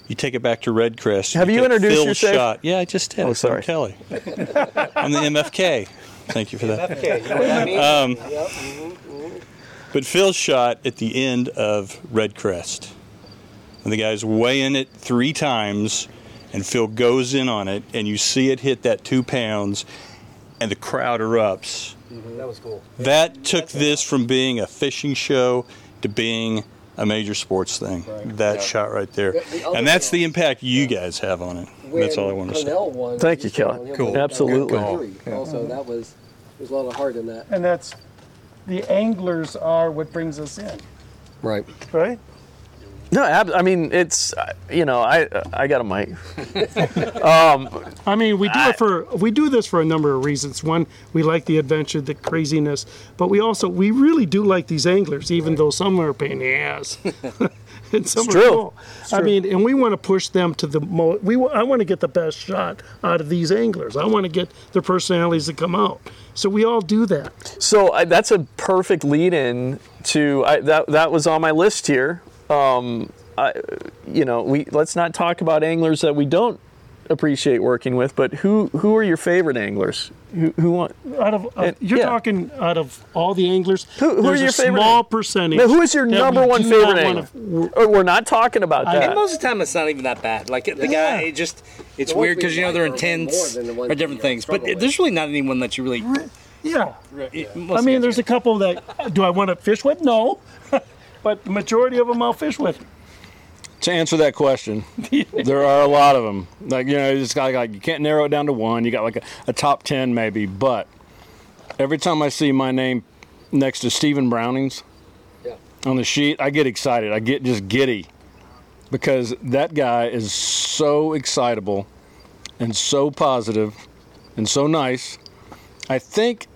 you take it back to Red Crest. Have you take introduced Phil's yourself? Shot. Yeah, I just did. Oh, I'm sorry. Kelly. I'm the MFK. Thank you for that. Um, but Phil's shot at the end of Red Crest. And the guy's weighing it three times, and Phil goes in on it, and you see it hit that two pounds, and the crowd erupts. That was cool. That took this from being a fishing show to being a major sports thing. That shot right there. The- the And that's thing- the impact you guys have on it. That's all I want to say. Won. Thank you, Kelly. Cool. Absolutely. with Fury. Also, that was there's a lot of heart in that. And that's the anglers are what brings us in, Right. right? No. ab- I mean, it's uh, you know, I I got a mic. I mean, we do it for we do this for a number of reasons. One, we like the adventure, the craziness, but we also we really do like these anglers, even though some are a pain in the ass. and some It's are true. cool. I mean, and we want to push them to the mo. We I want to get the best shot out of these anglers. I want to get their personalities to come out. So we all do that. So I, that's a perfect lead-in to I, that. That was on my list here. Um, I, you know, we let's not talk about anglers that we don't appreciate working with, but who who are your favorite anglers? Who, who want? Out of uh, And- you're yeah. talking out of all the anglers. Who- who are there's your a favorite small percentage. No, who is your number one favorite not angler? wanna- Or We're not talking about I- that. And most of the time, it's not even that bad. Like the guy, it just it's The weird because you know they're intense the or different things. But with. there's really not anyone that you really. Yeah. most I mean, there's a couple that do I want to fish with? No, but the majority of them I'll fish with. To answer that question, there are a lot of them. Like you know, you just got like you can't narrow it down to one. You got like a, a top ten maybe, but every time I see my name next to Stephen Browning's Yeah. on the sheet, I get excited. I get just giddy because that guy is so excitable and so positive and so nice. I think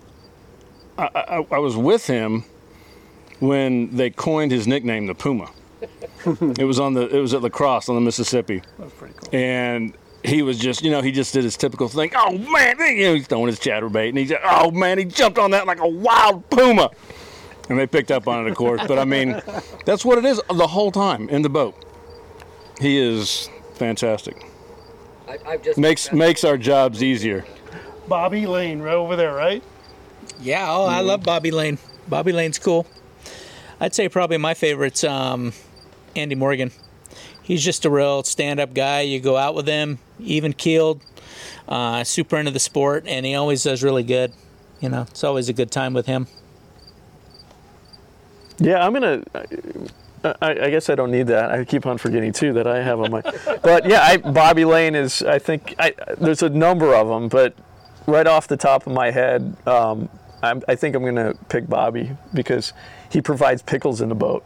I, I, I was with him when they coined his nickname the Puma. it was on the it was at La Crosse on the Mississippi. That's pretty cool. And he was just, you know, he just did his typical thing. Oh man, you know, he's throwing his chatterbait, and he just, oh man, he jumped on that like a wild puma. And they picked up on it, of course. But I mean, that's what it is the whole time in the boat. He is fantastic. I, I've just Makes makes our jobs easier. Bobby Lane, right over there, right? Yeah, oh, I love Bobby Lane. Bobby Lane's cool. I'd say probably my favorite's um, Andy Morgan. He's just a real stand-up guy. You go out with him, even keeled, uh, super into the sport, and he always does really good. You know, it's always a good time with him. Yeah, I'm gonna. I, I guess I don't need that. I keep on forgetting too that I have on my. But yeah, I, Bobby Lane is. I think I, there's a number of them, but right off the top of my head, um, I'm, I think I'm gonna pick Bobby because he provides pickles in the boat,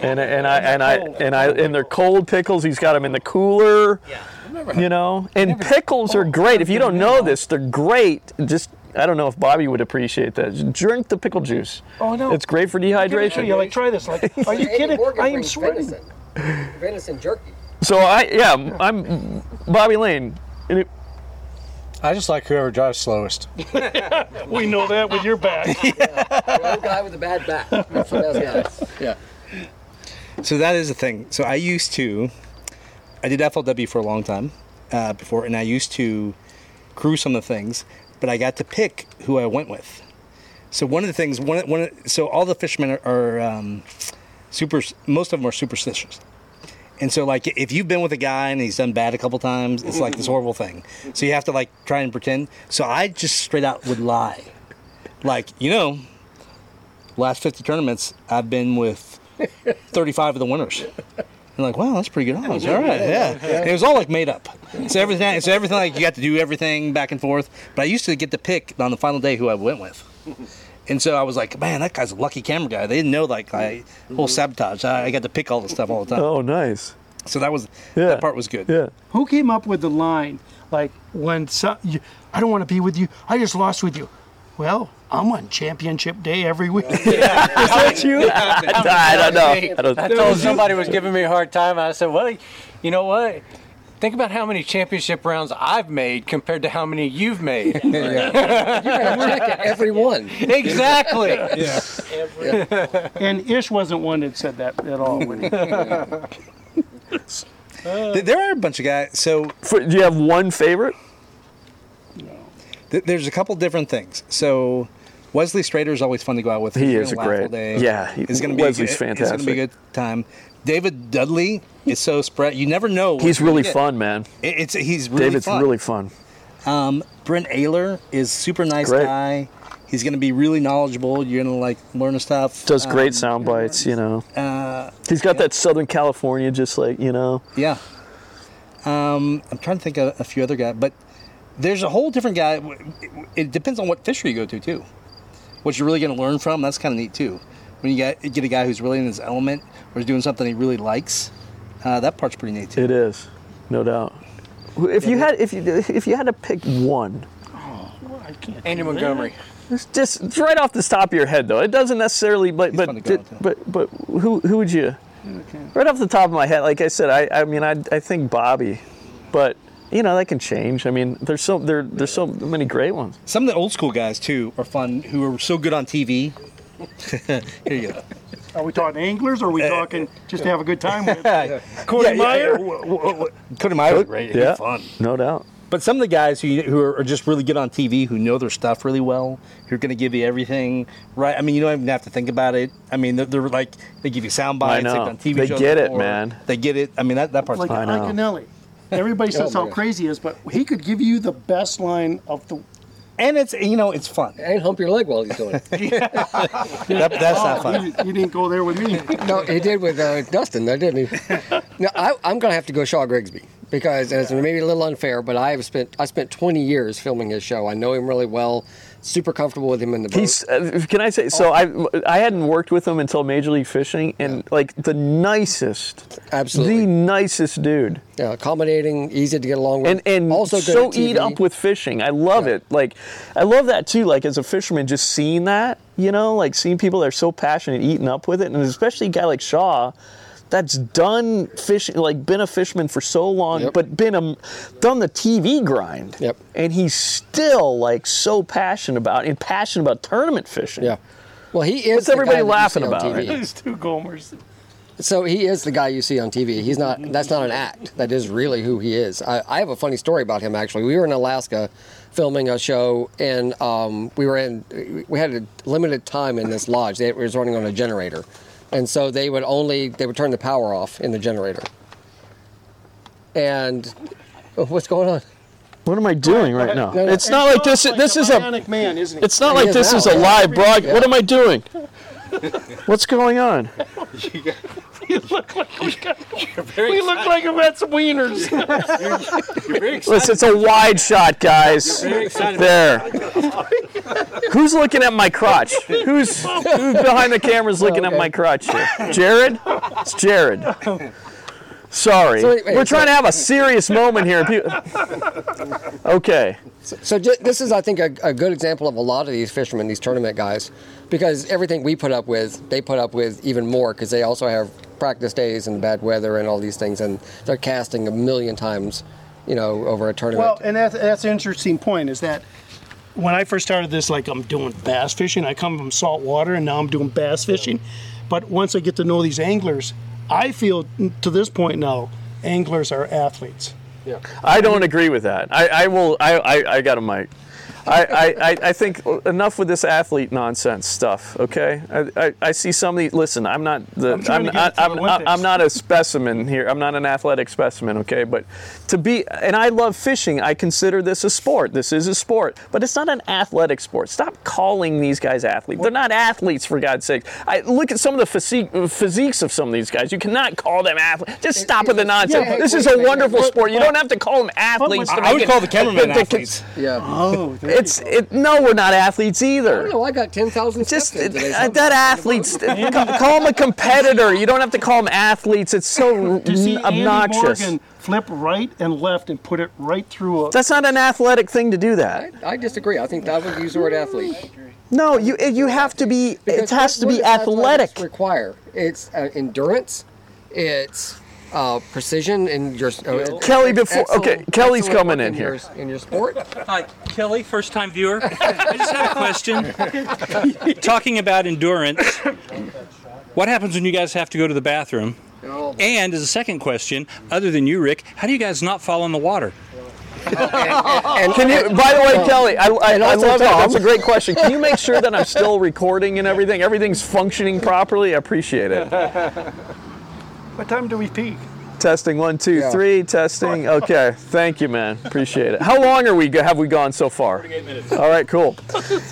and and I and I and I and they're cold pickles. He's got them in the cooler. Yeah, You know, and pickles are oh, great. If you don't know this, they're great. Just I don't know if Bobby would appreciate that. Drink the pickle juice. Oh no, It's great for Give it to dehydration. you, like try this. Like, are you kidding? I am sweating. Venison. venison jerky. So I yeah, I'm Bobby Lane. And it, I just like whoever drives slowest. We know that with your back. The old guy with the bad back. That's what that's guys. Yeah. So that is the thing. So I used to, I did FLW for a long time uh, before, and I used to crew some of the things, but I got to pick who I went with. So one of the things, one, one, so all the fishermen are, are um, super. Most of them are superstitious. And so, like, if you've been with a guy and he's done bad a couple times, it's like this horrible thing. So you have to like try and pretend. So I just straight out would lie, like, you know, last 50 tournaments, I've been with 35 of the winners. And like, wow, that's pretty good odds. All right, yeah. And it was all like made up. So everything. It's everything like you got to do everything back and forth. But I used to get to pick on the final day who I went with. And so I was like, man, that guy's a lucky camera guy. They didn't know like I mm-hmm. whole sabotage. I, I got to pick all the stuff all the time. oh, nice. So that was Yeah. that part was good. Yeah. Who came up with the line like when some, you, I don't want to be with you. I just lost with you. Well, I'm on championship day every week. Yeah. Is that you? I don't know. I don't, I told somebody was giving me a hard time. I said, "Well, you know what? Think about how many championship rounds I've made compared to how many you've made." Check it, every one. exactly. and Ish wasn't one that said that at all. when he- uh, Th- There are a bunch of guys. So For- do you have one favorite? th- there's a couple different things. So Wesley Strader is always fun to go out with. He He's is gonna great. day. Yeah, he- it's gonna be Wesley's It's gonna be a good time. David Dudley is so spread. You never know. He's really fun, man. It- It's he's really David's fun. really fun. Um, Brent Ehrler is super nice Great. guy. He's gonna be really knowledgeable. You're gonna like learn stuff. Does great Um, sound bites, you know. Uh, He's got that Southern California, just like you know. Yeah. Um, I'm trying to think of a few other guys, but there's a whole different guy. It depends on what fishery you go to too. What you're really going to learn from. That's kind of neat too. When you get get a guy who's really in his element or is doing something he really likes, uh, that part's pretty neat too. It is, no doubt. If you had, if you, if you had to pick one, I can't Andy do that. Montgomery. it's just it's right off the top of your head, though. It doesn't necessarily, but but fun to go but, to. but but who who would you? Right off the top of my head, like I said, I I mean I I think Bobby, but you know that can change. I mean there's so there there's so many great ones. Some of the old school guys too are fun, who are so good on TV. Here you go. Are we talking anglers or are we uh, talking just to have a good time with? Cody Yeah, yeah, Meyer. yeah. Cody Meyer was great. Yeah, fun. no doubt. But some of the guys who who are just really good on TV, who know their stuff really well, who are going to give you everything right. I mean, you don't even have to think about it. I mean, they're, they're like they give you sound bites. know. They've done TV They shows get it, before. man. They get it. I mean, that that part's like fun. I know. Everybody oh, says Oh, how God. crazy he is, but he could give you the best line of the. And it's you know it's fun. And hump your leg while he's doing it. That, that's not Oh, fun. you, you didn't go there with me. No, he did with uh, Dustin, though, didn't he? no, I, I'm going to have to go Shaw Grigsby because it's maybe a little unfair, but I have spent I spent 20 years filming his show. I know him really well. Super comfortable with him in the boat. He's. Uh, can I say? So I I hadn't worked with him until Major League Fishing, and like the nicest, Absolutely. the nicest dude. yeah, accommodating, easy to get along with. and and also good so at eat up with fishing. I love it. Like I love that too. Like as a fisherman, just seeing that, you know, like seeing people that are so passionate eating up with it, and especially a guy like Shaw, that's done fishing, like been a fisherman for so long, but been a done the TV grind. Yep. And he's still like so passionate about and passionate about tournament fishing. Yeah. Well, he is. What's everybody guy laughing see about TV. right now? These two Gomers. So he is the guy you see on TV. He's not. That's not an act. That is really who he is. I, I have a funny story about him. Actually, we were in Alaska filming a show, and um, we were in. We had a limited time in this lodge. It was running on a generator, and so they would only they would turn the power off in the generator. And oh, what's going on? What am I doing right now? No, no. It's not like this. This is a man, isn't he? It's not He like is this now, is a yeah. live broad. Yeah. What am I doing? What's going on? we look like we, got, we look like we've had some wieners. You're very excited. Listen, it's a wide shot, guys. There. Who's looking at my crotch? Who's who's behind the cameras oh, looking at my crotch here? Jared? It's Jared. Sorry. So wait, wait, We're trying to have a serious moment here. Okay. So ju- this is, I think, a, a good example of a lot of these fishermen, these tournament guys, because everything we put up with, they put up with even more because they also have practice days and bad weather and all these things, and they're casting a million times, you know, over a tournament. Well, and that's, that's an interesting point is that when I first started this, like I'm doing bass fishing, I come from salt water and now I'm doing bass fishing. But once I get to know these anglers, I feel to this point now, anglers are athletes. Yeah. I don't agree with that. I, I will. I, I, I got a mic. I, I, I- I think enough with this athlete nonsense stuff. Okay, I, I, I see some of these. Listen, I'm not the. I'm trying I'm, to get it to I'm, the I'm, I'm not a specimen here. I'm not an athletic specimen. Okay, but to be and I love fishing. I consider this a sport. This is a sport, but it's not an athletic sport. Stop calling these guys athletes. They're not athletes for God's sake. I look at some of the physique, physiques of some of these guys. You cannot call them athletes. Just stop with the nonsense. yeah, this wait, is a wait, wonderful wait, sport. You don't have to call them athletes. to I would it- call the cameramen to- to- athletes. yeah. Oh, It's it, no, we're not athletes either. No, I got 10,000 Just steps in today. uh, that athletes. ca- call them a competitor. You don't have to call them athletes. It's so to see n- obnoxious. Morgan flip right and left and put it right through a. That's not an athletic thing to do that. I, I disagree. I think that would use the word athlete. No, you you have to be. It Because has to be does athletic. Require it's uh, endurance, it's uh, precision in your uh, Kelly, before- excellent- okay, Kelly's excellent coming work in here. your, in your sport. Hi, Kelly, first time viewer. I just have a question. Talking about endurance, what happens when you guys have to go to the bathroom? And as a second question, other than you, Rick, how do you guys not fall in the water? And, Can you? By the way, Kelly, I, I, I love that. That's a great question. Can you make sure that I'm still recording and everything? Everything's functioning properly. I appreciate it. What time do we peak? Testing one, two, Yeah. three. Testing. Okay. Thank you, man. Appreciate it. How long are we? Have we gone so far? Forty-eight minutes. All right. Cool.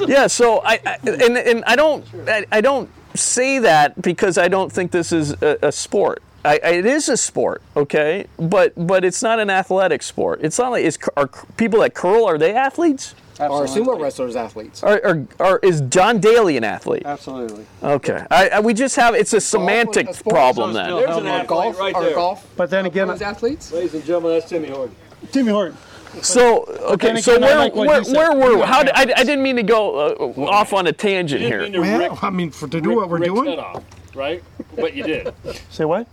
Yeah. So I, I and and I don't I, I don't say that because I don't think this is a, a sport. I, I, it is a sport, okay, but but it's not an athletic sport. It's not like is are people that curl are they athletes? Are sumo wrestlers athletes? Or, or, or is John Daly an athlete? Absolutely. Okay, I, I, we just have it's a semantic a problem then. There's an athlete golf, right are there. golf But then again, those athletes? Ladies and gentlemen, that's Timmy Horton. Timmy Horton. So okay, then so where like where, where were You how did, I, I didn't mean to go uh, off on a tangent here. Well, I mean, for, to do what we're Rick's doing. head off, right? But you did. Say what?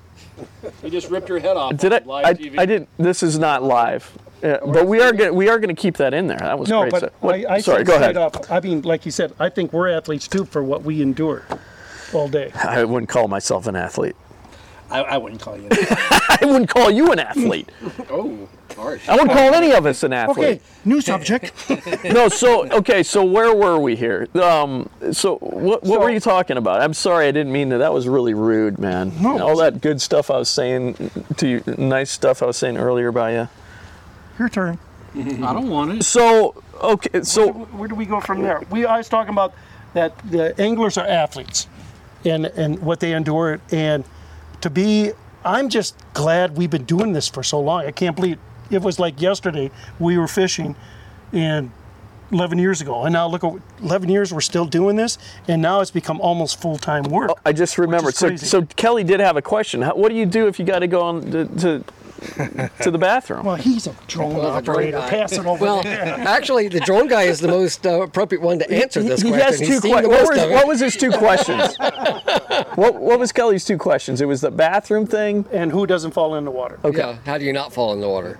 You just ripped your head off. Did I? live I, TV. I didn't. This is not live, Yeah, but we are gonna we are gonna keep that in there. That was No, great. but stuff. What- I, I sorry, go straight ahead. Up, I mean, like you said, I think we're athletes too for what we endure all day. I wouldn't call myself an athlete. I, I wouldn't call you. I wouldn't call you an athlete. Oh, harsh. I wouldn't call any of us an athlete. Okay, new subject. no, so okay, so where were we here? Um, so what what were you talking about? I'm sorry, I didn't mean that. That was really rude, man. No. All that good stuff I was saying to you, nice stuff I was saying earlier about you. Your turn. I don't want it. So okay, so Where do we go from there? We I was talking about that the anglers are athletes, and and what they endure, and to be. I'm just glad we've been doing this for so long. I can't believe it was like yesterday we were fishing, and 11 years ago, and now look, at 11 years we're still doing this, and now it's become almost full time work. I just remembered. So so Kelly did have a question. How, what do you do if you got to go on to, to to the bathroom. Well, he's a drone Well, operator. guy. Pass it over Well, there. actually, the drone guy is the most uh, appropriate one to answer this he question. has two questions. What, was- what was his two questions? what, what was Kelly's two questions? It was the bathroom thing. And who doesn't fall in the water? Okay. Yeah, how do you not fall in the water?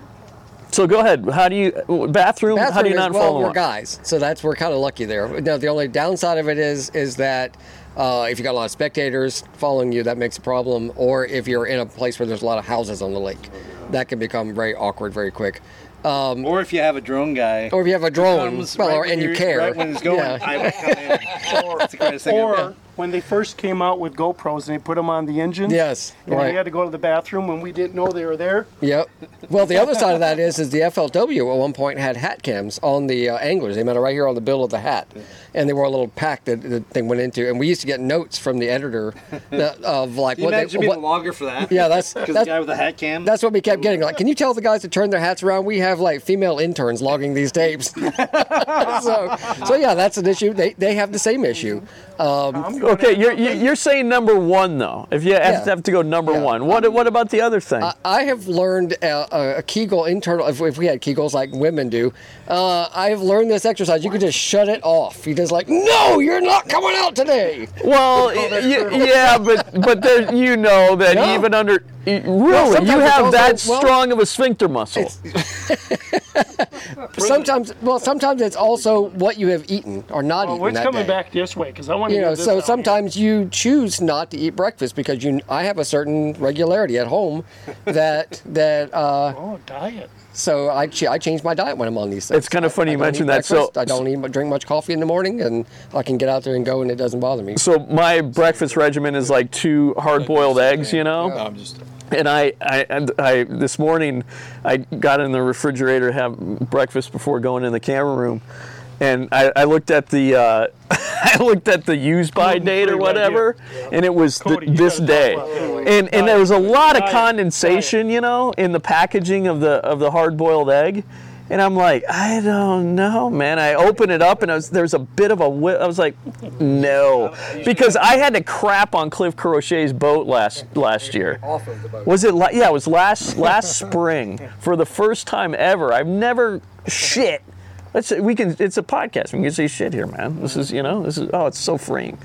So go ahead. How do you bathroom? how do you is- not well, fall in the water? we're guys, so that's we're kind of lucky there. Now, the only downside of it is is that uh, if you got a lot of spectators following you, that makes a problem. Or if you're in a place where there's a lot of houses on the lake, that can become very awkward very quick. Um, Or if you have a drone guy. Or if you have a drone, well, right or- and you care. Right when it's going, Yeah. I would come in. That's the greatest thing Or done. When they first came out with GoPros and they put them on the engine. Yes, And right. we had to go to the bathroom when we didn't know they were there. Yep. Well, the other side of that is, is the FLW at one point had hat cams on the uh, anglers. They meant it right here on the bill of the hat, and they were a little pack that the thing went into. And we used to get notes from the editor that, of like Can you what imagine they. being What, the logger for that? yeah, that's Because the guy with the hat cam. that's what we kept getting. Like, can you tell the guys to turn their hats around? We have like female interns logging these tapes. so, so yeah, that's an issue. They they have the same issue. Um, Okay, you're you- you're saying number one though. If you have, Yeah. to, have to go number Yeah. one, what what about the other thing? I- I have learned a, a Kegel internal. If, if we had Kegels like women do, uh, I have learned this exercise. You can just shut it off. You just like, no, you're not coming out today. well, yeah, but but there, you know that No. even under y- Well, really you it's have also- that well- strong of a sphincter muscle. Sometimes, well, sometimes it's also what you have eaten or not Well, eaten it's that coming day. back this way because I want to You know, this so out. sometimes you choose not to eat breakfast because you. I have a certain regularity at home that that. Uh, Oh, diet. so I ch- I change my diet when I'm on these things. It's kind of funny I you don't mentioned that. So I don't eat drink much coffee in the morning, and I can get out there and go, and it doesn't bother me. so my breakfast regimen is like two hard-boiled eggs, you know. I'm just. And I, I, and I, this morning, I got in the refrigerator to have breakfast before going in the camera room, and I, I looked at the, uh, I looked at the use by date or whatever, and it was Cody, this day, talk about that. and and there was a lot of condensation, you know, in the packaging of the of the hard-boiled egg. And I'm like, I don't know, man. I open it up and I was, there's a bit of a. I was like, no, because I had to crap on Cliff Crochet's boat last last year. Was it? La- yeah, it was last last spring for the first time ever. I've never shit. Let's say we can. It's a podcast. We can say shit here, man. This is you know. This is oh, it's so freeing.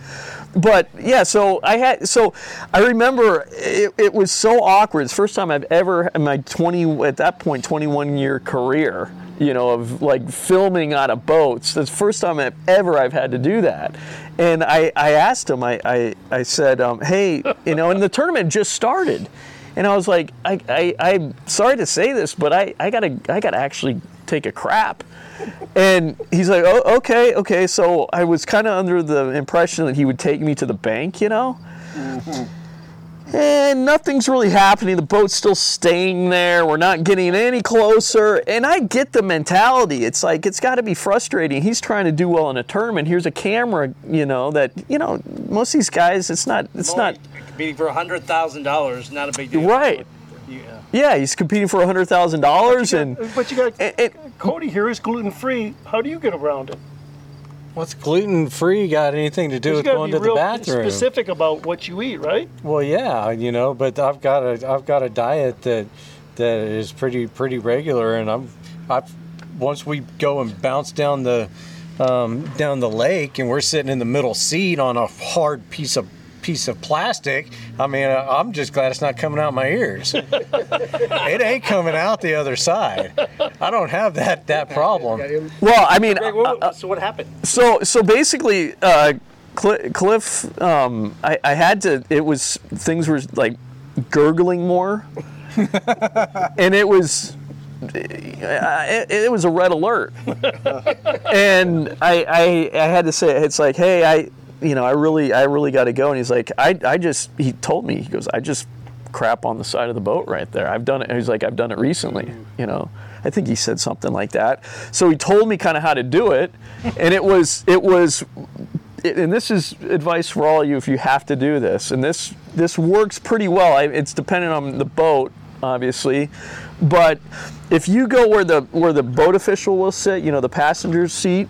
But yeah, so I had so I remember it, it was so awkward. It's first time I've ever in my 20 at that point 21 year career, you know, of like filming out of boats. That's the first time I've ever I've had to do that. And I, I asked him, I, I, I said, um, hey, you know, and the tournament just started. And I was like, I, I, I'm sorry to say this, but I, I gotta I gotta actually take a crap. And he's like, oh, okay, okay. So I was kind of under the impression that he would take me to the bank, you know? Mm-hmm. And nothing's really happening. The boat's still staying there. We're not getting any closer. And I get the mentality. It's like, it's got to be frustrating. He's trying to do well in a tournament. Here's a camera, you know, that, you know, most of these guys, it's not, it's not, competing for hundred thousand dollars. Not a big deal. right. Yeah. Yeah, he's competing for $100,000 and, But you got and, and Cody here is gluten free. How do you get around it? What's gluten free got anything to do You with got to going be to the real bathroom? specific about what you eat, right? Well, yeah, you know, but I've got a I've got a diet that that is pretty pretty regular, and I'm I've once we go and bounce down the um, down the lake, and we're sitting in the middle seat on a hard piece of piece of plastic. I mean, I- I'm just glad it's not coming out my ears. it ain't coming out the other side. I don't have that that problem. well, I mean, Greg, uh, so what happened? So so basically, uh, Cl- Cliff, um, I, I had to. It was things were like gurgling more, and it was. It, it was a red alert, and I, I I had to say it's like, hey, I you know I really I really got to go, and he's like, I I just he told me he goes I just crap on the side of the boat right there. I've done it. And He's like I've done it recently, you know. I think he said something like that. So he told me kind of how to do it, and it was it was it- and this is advice for all of you if you have to do this and this this works pretty well I, it's dependent on the boat obviously but if you go where the where the boat official will sit you know the passenger seat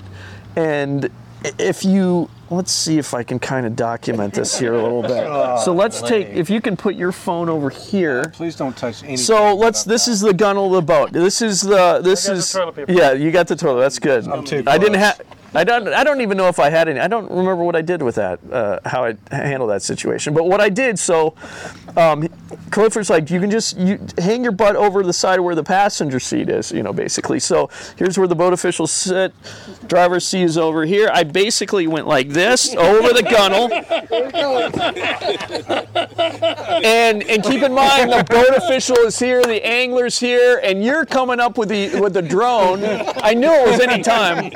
and if you let's see if I can kind of document this here a little bit. Oh, so let's take, if you can put your phone over here. Uh, please don't touch anything. So let's. This is the gunnel of the boat. This is the. This I got the is. toilet paper. Yeah, you got the toilet. That's good. I'm too I didn't have. I don't. I don't even know if I had any. I don't remember what I did with that. Uh, how I handled that situation. But what I did. So, um, Clifford's like, you can just you hang your butt over the side where the passenger seat is. You know, basically. So here's where the boat officials sit. Driver's seat is over here. I basically went like this over the gunnel. and and keep in mind the boat official is here, the angler's here, and you're coming up with the with the drone. I knew it was any time,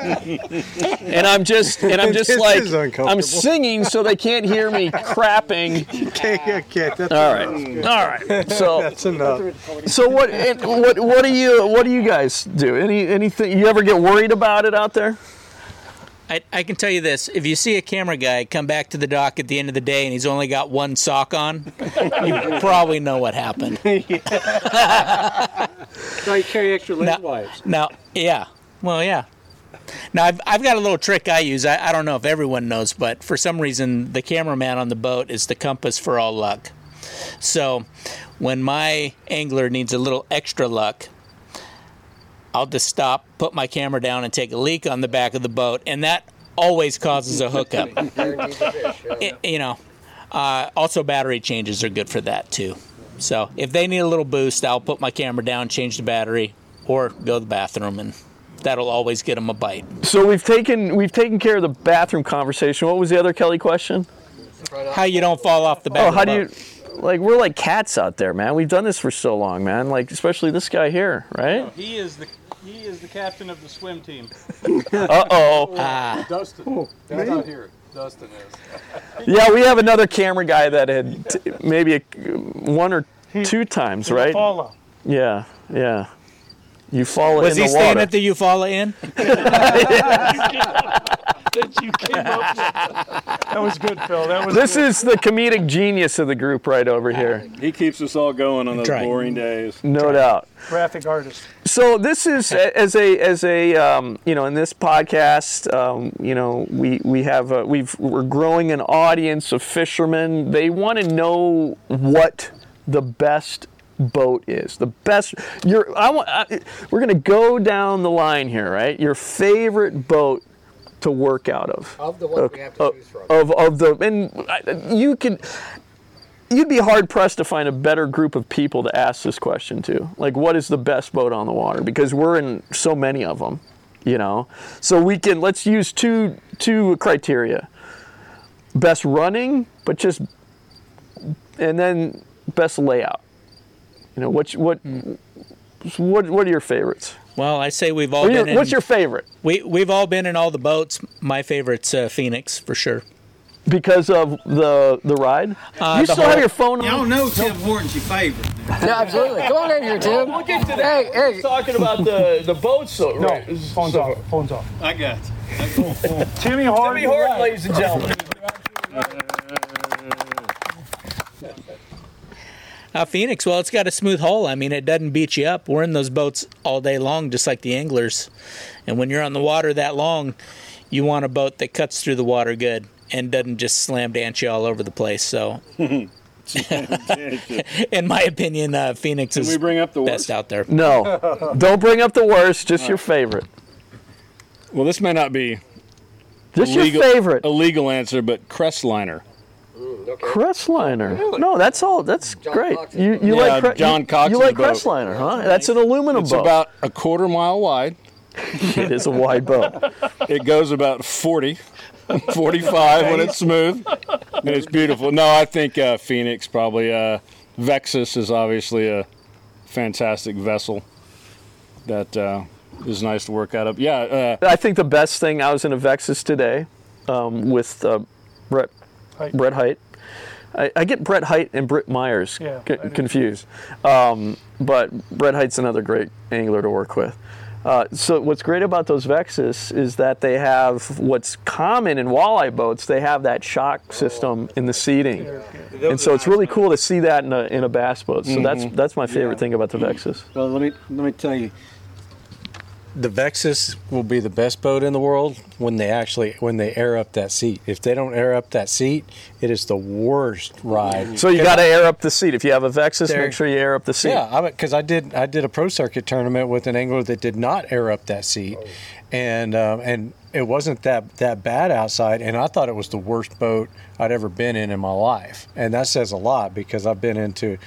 and I'm just and I'm just like. I'm singing so they can't hear me crapping. Okay, okay, that's All right, all right. So That's enough. so what and what what do you what do you guys do? Any anything you ever get worried about it out there? I, I can tell you this: if you see a camera guy come back to the dock at the end of the day and he's only got one sock on, you probably know what happened. So you carry extra leg Now- wipes. Now, yeah, well, yeah. Now I've, I've got a little trick I use. I, I don't know if everyone knows, but for some reason the cameraman on the boat is the compass for all luck. So when my angler needs a little extra luck, I'll just stop, put my camera down, and take a leak on the back of the boat, and that always causes a hookup. I- you know, uh, also battery changes are good for that too. So if they need a little boost, I'll put my camera down, change the battery, or go to the bathroom, and that'll always get them a bite. So we've taken we've taken care of the bathroom conversation. What was the other Kelly question? How you don't fall off the back? Oh, how do you like we're like cats out there, man. We've done this for so long, man. Like especially this guy here, right? He is the he is the captain of the swim team. Uh oh. Ah, Dustin. That's not here. Dustin is. Yeah, we have another camera guy that had t- maybe a, one or two times, right? Paula. Yeah, yeah. You fall was in he the staying water. at the Eufaula Inn? That you came up with. That was good, Phil. That was this good. is the comedic genius of the group right over here, He keeps us all going on those Try. boring days. no doubt. graphic artist. So this is as a as a um, you know in this podcast um, you know we we have a, we've we're growing an audience of fishermen. They want to know what the best boat is. The best your I want I, we're gonna go down the line here, right? Your favorite boat to work out of. Of the ones we have to Of- choose from. Of of the and I- you can you'd be hard pressed to find a better group of people to ask this question to. Like, what is the best boat on the water? Because we're in so many of them, you know. So we can let's use two two criteria: best running, but just and then best layout. You know, what what what what are your favorites? Well, I say we've all What are your- been in. what's your favorite? we we've all been in all the boats. My favorite's uh, Phoenix for sure. Because of the the ride. Uh, you the still have your phone on. Y'all know Tim Horton's your favorite. Yeah, absolutely. Come on in here, Tim. We'll get to that. Hey, hey. talking about the the boats, though, No, phone's off. Phone's off. I got Timmy Horton. Timmy Horton, ladies and gentlemen. Uh, Phoenix, well, it's got a smooth hull. I mean, it doesn't beat you up. We're in those boats all day long, just like the anglers. And when you're on the water that long, you want a boat that cuts through the water good and doesn't just slam dance you all over the place. So, in my opinion, uh, Phoenix Can is we bring up the best out there. No, don't bring up the worst. Just your favorite. Well, this may not be Just a legal, your favorite. a legal answer, but Crestliner. Crestliner. No, that's all. That's great. Cox's You you Yeah, like Cre- John you, Cox's you like. Crestliner, huh? That's an aluminum It's boat. about a quarter mile wide. it is a wide boat. It goes about 40, 45 when it's smooth, and it's beautiful. No, I think uh, Phoenix probably. Uh, Vexus is obviously a fantastic vessel that uh, is nice to work out of. Yeah, uh, I think the best thing. I was in a Vexus today um, with uh, Brett Hite. Brett Hite. I, I get Brett Hite and Britt Myers Yeah, c- I do. confused, um, but Brett Hite's another great angler to work with. Uh, so what's great about those Vexus is that they have what's common in walleye boats. They have that shock system in the seating, and so it's really cool to see that in a, in a bass boat. So that's that's my favorite thing about the Vexus. Well, let me let me tell you. The Vexus will be the best boat in the world when they actually when they air up that seat. If they don't air up that seat, it is the worst ride. So you got to air up the seat. If you have a Vexus, make sure you air up the seat. Yeah, because I, did I did a pro circuit tournament with an angler that did not air up that seat, and um, and it wasn't that that bad outside, and I thought it was the worst boat I'd ever been in in my life, and that says a lot because I've been into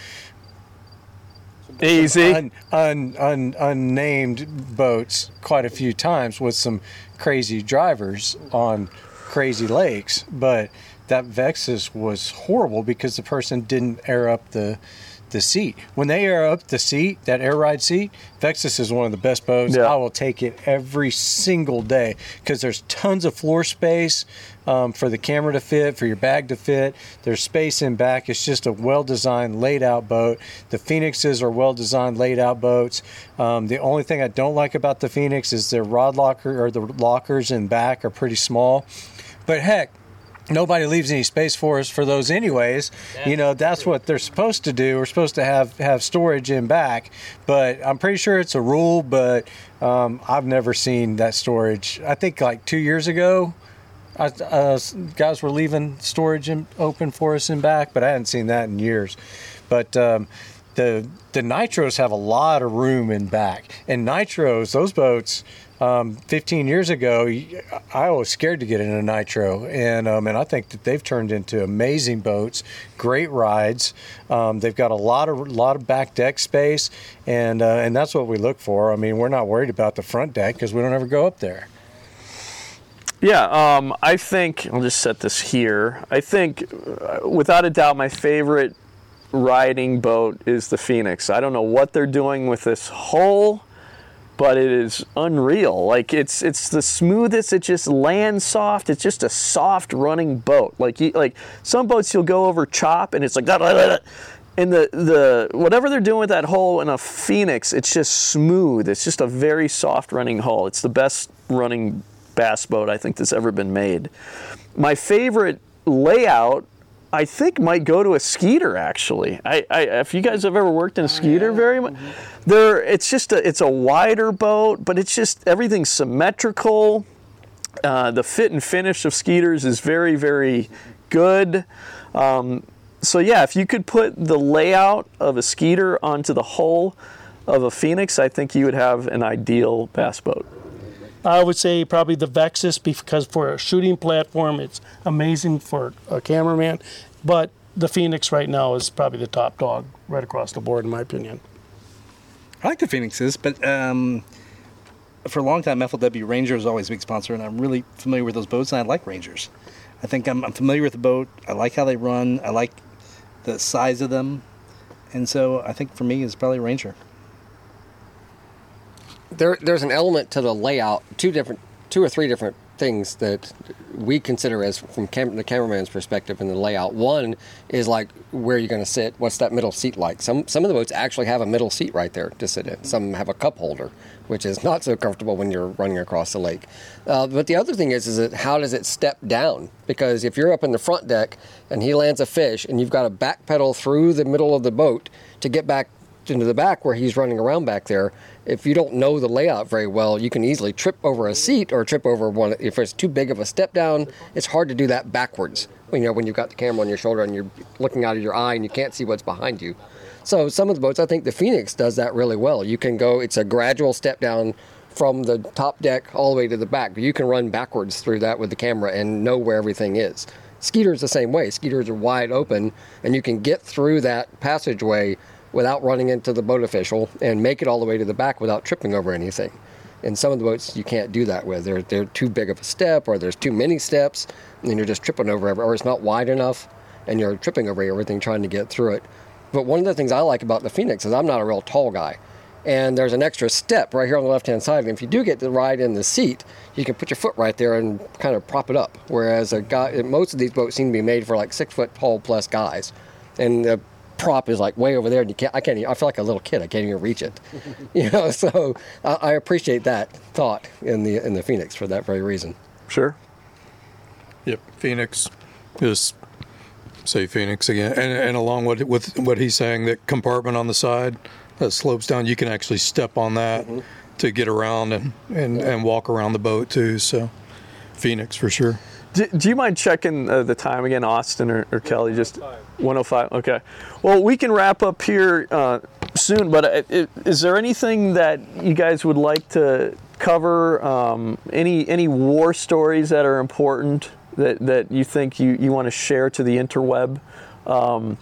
Easy. un, un, un, unnamed boats quite a few times with some crazy drivers on crazy lakes, but that Vexus was horrible because the person didn't air up the the seat. When they air up the seat, that air ride seat, Vexus is one of the best boats. I will take it every single day because there's tons of floor space um, for the camera to fit, for your bag to fit. There's space in back. It's just a well designed, laid out boat. The Phoenixes are well designed, laid out boats. Um, the only thing I don't like about the Phoenix is their rod locker or the lockers in back are pretty small. But heck, nobody leaves any space for us for those anyways you know that's what they're supposed to do we're supposed to have have storage in back but i'm pretty sure it's a rule but um, i've never seen that storage i think like two years ago I, uh, guys were leaving storage in, open for us in back but i hadn't seen that in years but um, the the nitros have a lot of room in back and nitros those boats um, 15 years ago, I was scared to get in a nitro, and um, and I think that they've turned into amazing boats, great rides. Um, they've got a lot of lot of back deck space, and uh, and that's what we look for. I mean, we're not worried about the front deck because we don't ever go up there. Yeah, um, I think I'll just set this here. I think, uh, without a doubt, my favorite riding boat is the Phoenix. I don't know what they're doing with this hull, but it is unreal. Like it's it's the smoothest. It just lands soft. It's just a soft running boat. Like you, like some boats you'll go over chop and it's like and the the whatever they're doing with that hull in a Phoenix, it's just smooth. It's just a very soft running hull. It's the best running bass boat I think that's ever been made. My favorite layout, I think, might go to a Skeeter. Actually, I, I if you guys have ever worked in a Skeeter, very much, there it's just a it's a wider boat, but it's just everything's symmetrical. Uh, the fit and finish of Skeeters is very very good. Um, so yeah, if you could put the layout of a Skeeter onto the hull of a Phoenix, I think you would have an ideal bass boat. I would say probably the Vexus because for a shooting platform, it's amazing for a cameraman. But the Phoenix right now is probably the top dog right across the board, in my opinion. I like the Phoenixes, but um, for a long time, FLW Ranger was always a big sponsor, and I'm really familiar with those boats, and I like Rangers. I think I'm, I'm familiar with the boat. I like how they run. I like the size of them, and so I think for me, it's probably Ranger. There there's an element to the layout, two different, two or three different things that we consider as from cam- the cameraman's perspective in the layout. One is like where you're going to sit. What's that middle seat like? Some some of the boats actually have a middle seat right there to sit in. Some have a cup holder, which is not so comfortable when you're running across the lake. Uh, but the other thing is, is that how does it step down? Because if you're up in the front deck and he lands a fish, and you've got to back pedal through the middle of the boat to get back into the back where he's running around back there, if you don't know the layout very well, you can easily trip over a seat or trip over one. If it's too big of a step down, it's hard to do that backwards. You know, when you've got the camera on your shoulder and you're looking out of your eye and you can't see what's behind you. So some of the boats, I think the Phoenix does that really well. You can go; it's a gradual step down from the top deck all the way to the back, you can run backwards through that with the camera and know where everything is. Skeeters the same way. Skeeters are wide open, and you can get through that passageway without running into the boat official and make it all the way to the back without tripping over anything. In some of the boats, you can't do that with. They're, they're too big of a step, or there's too many steps, and you're just tripping over or it's not wide enough, and you're tripping over everything trying to get through it. But one of the things I like about the Phoenix is I'm not a real tall guy. And there's an extra step right here on the left hand side. And if you do get to ride in the seat, you can put your foot right there and kind of prop it up. Whereas a guy, most of these boats seem to be made for like six foot tall plus guys. And the prop is like way over there, and you can't. I can't. Even, I feel like a little kid. I can't even reach it. you know. So I, I appreciate that thought in the in the Phoenix for that very reason. Sure. Yep, Phoenix. Just say Phoenix again, and, and along with with what he's saying, that compartment on the side that slopes down, you can actually step on that mm-hmm. to get around and, and, and walk around the boat too. So Phoenix for sure. Do, do you mind checking uh, the time again, Austin or, or Kelly? Just 105. Okay. Well, we can wrap up here uh, soon, but uh, i- is there anything that you guys would like to cover? Um, any any war stories that are important that, that you think you, you want to share to the interweb? Um,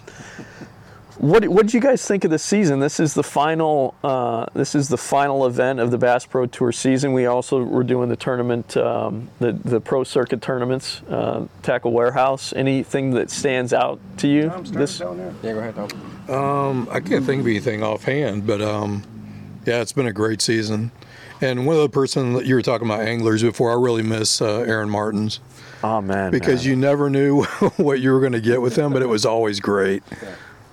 what what did you guys think of the season? This is the final. Uh, this is the final event of the Bass Pro Tour season. We also were doing the tournament, um, the the pro circuit tournaments, uh, Tackle Warehouse. Anything that stands out to you? this Yeah, go ahead, Tom. Um, I can't think of anything offhand, but um, yeah, it's been a great season. And one other person that you were talking about anglers before, I really miss uh, Aaron Martens. Oh man, because you never knew what you were going to get with him, but it was always great,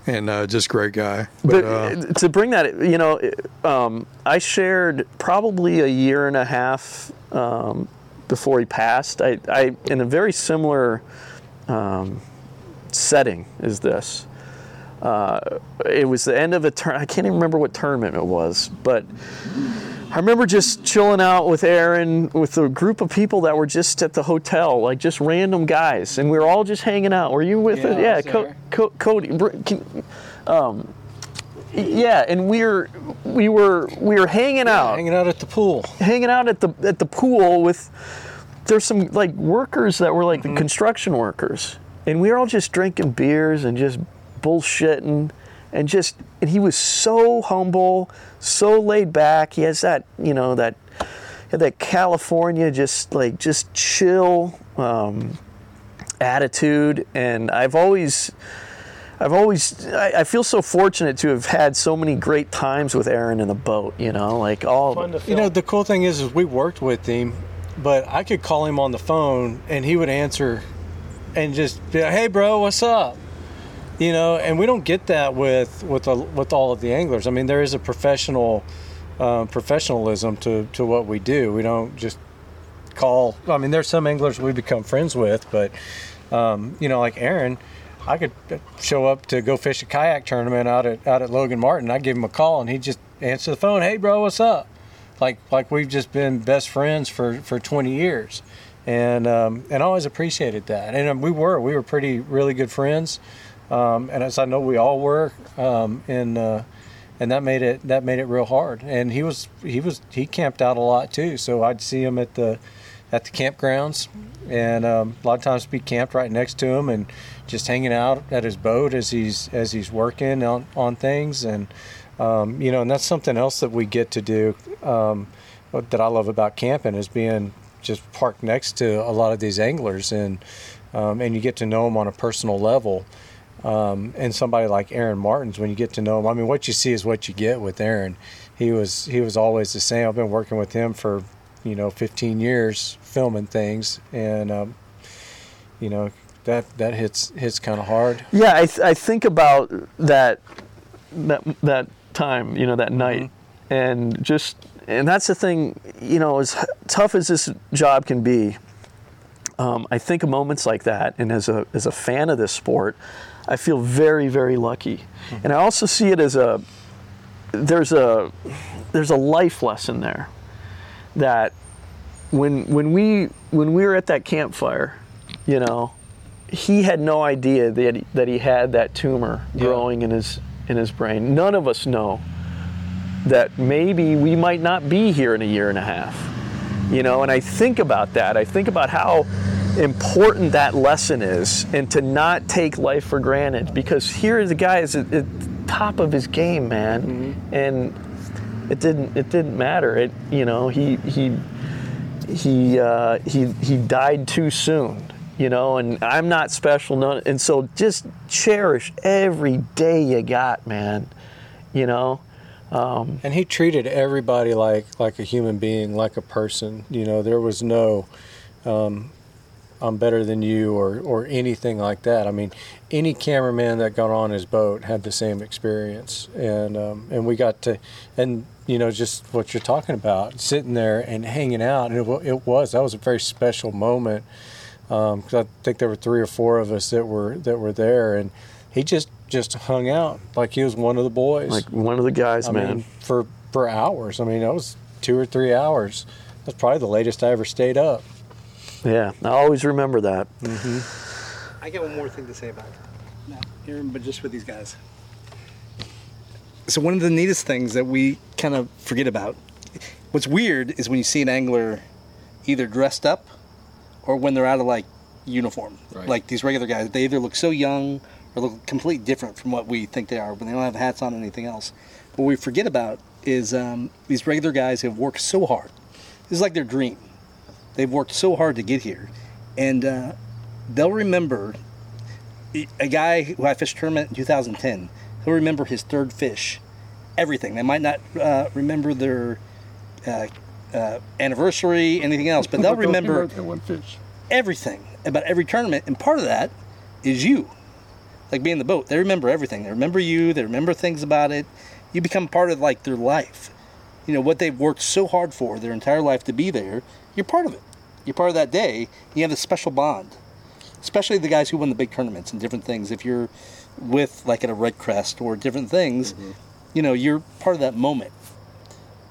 and uh, just great guy. But, But uh, to bring that, you know, um, I shared probably a year and a half um, before he passed. I, I in a very similar um, setting as this. Uh, it was the end of a turn. I can't even remember what tournament it was, but I remember just chilling out with Aaron with a group of people that were just at the hotel, like just random guys, and we were all just hanging out. Were you with Yeah, it? Yeah, Co- Co- Cody. Can, um, yeah, and we were we were we were hanging out, hanging out at the pool, hanging out at the at the pool with. There's some like workers that were like Mm-hmm. the construction workers, and we were all just drinking beers and just bullshitting, and just and he was so humble, so laid back. He has that you know that that California just like just chill um, attitude, and I've always. I've always, I, I feel so fortunate to have had so many great times with Aaron in the boat, you know, like all. You know, the cool thing is, is we worked with him, but I could call him on the phone and he would answer, and just be like, "Hey, bro, what's up?" You know, and we don't get that with with a, with all of the anglers. I mean, there is a professional um, professionalism to to what we do. We don't just call. I mean, there's some anglers we become friends with, but um, you know, like Aaron. I could show up to go fish a kayak tournament out at out at Logan Martin. I'd give him a call and he'd just answer the phone. Hey, bro, what's up? Like like we've just been best friends for for 20 years, and um, and I always appreciated that. And um, we were we were pretty really good friends, um, and as I know we all were, um, and uh, and that made it that made it real hard. And he was he was he camped out a lot too, so I'd see him at the at the campgrounds, and um, a lot of times be camped right next to him and just hanging out at his boat as he's as he's working on, on things. And um, you know and that's something else that we get to do um, that I love about camping is being just parked next to a lot of these anglers. And um, and you get to know them on a personal level um, and somebody like Aaron Martens when you get to know him I mean what you see is what you get with Aaron. He was he was always the same. I've been working with him for you know 15 years filming things and um, you know that that hits hits kind of hard. Yeah, I, th- I think about that that that time, you know, that night, and just and that's the thing, you know, as tough as this job can be. Um, I think of moments like that, and as a as a fan of this sport, I feel very very lucky, and I also see it as a there's a there's a life lesson there that when when we when we were at that campfire, you know, he had no idea that he, that he had that tumor growing in his in his brain. None of us know that maybe we might not be here in a year and a half. You know, and I think about that. I think about how important that lesson is and to not take life for granted because here the guy is at, at the top of his game, man. And it didn't it didn't matter. It you know, he he he uh, he he died too soon, you know, and I'm not special, none, and so just cherish every day you got, man, you know. Um, and he treated everybody like like a human being like a person you know there was no um, i'm better than you or or anything like that i mean any cameraman that got on his boat had the same experience and um, and we got to and you know just what you're talking about sitting there and hanging out and it, it was that was a very special moment because I think there were three or four of us that were that were there, and he just just hung out like he was one of the boys, Like one of the guys, I man. mean, for for hours. I mean, that was two or three hours. That's probably the latest I ever stayed up. Yeah, I always remember that. I got one more thing to say about it. Not here, but just with these guys. So one of the neatest things that we kind of forget about, what's weird is when you see an angler either dressed up or when they're out of like uniform. Right. Like these regular guys, they either look so young or look completely different from what we think they are when they don't have hats on or anything else. What we forget about is um, these regular guys have worked so hard. This is like their dream. They've worked so hard to get here, and uh, they'll remember a guy who I fished tournament in 2010. He'll remember his third fish, everything. They might not uh, remember their uh, uh, anniversary, anything else, but they'll remember that one fish. everything about every tournament, and part of that is you. Like being in the boat, they remember everything. They remember you. They remember things about it. You become part of like their life. You know what they've worked so hard for their entire life to be there. You're part of it. You're part of that day. You have a special bond, especially the guys who win the big tournaments and different things. If you're with like at a REDCREST or different things, you know you're part of that moment,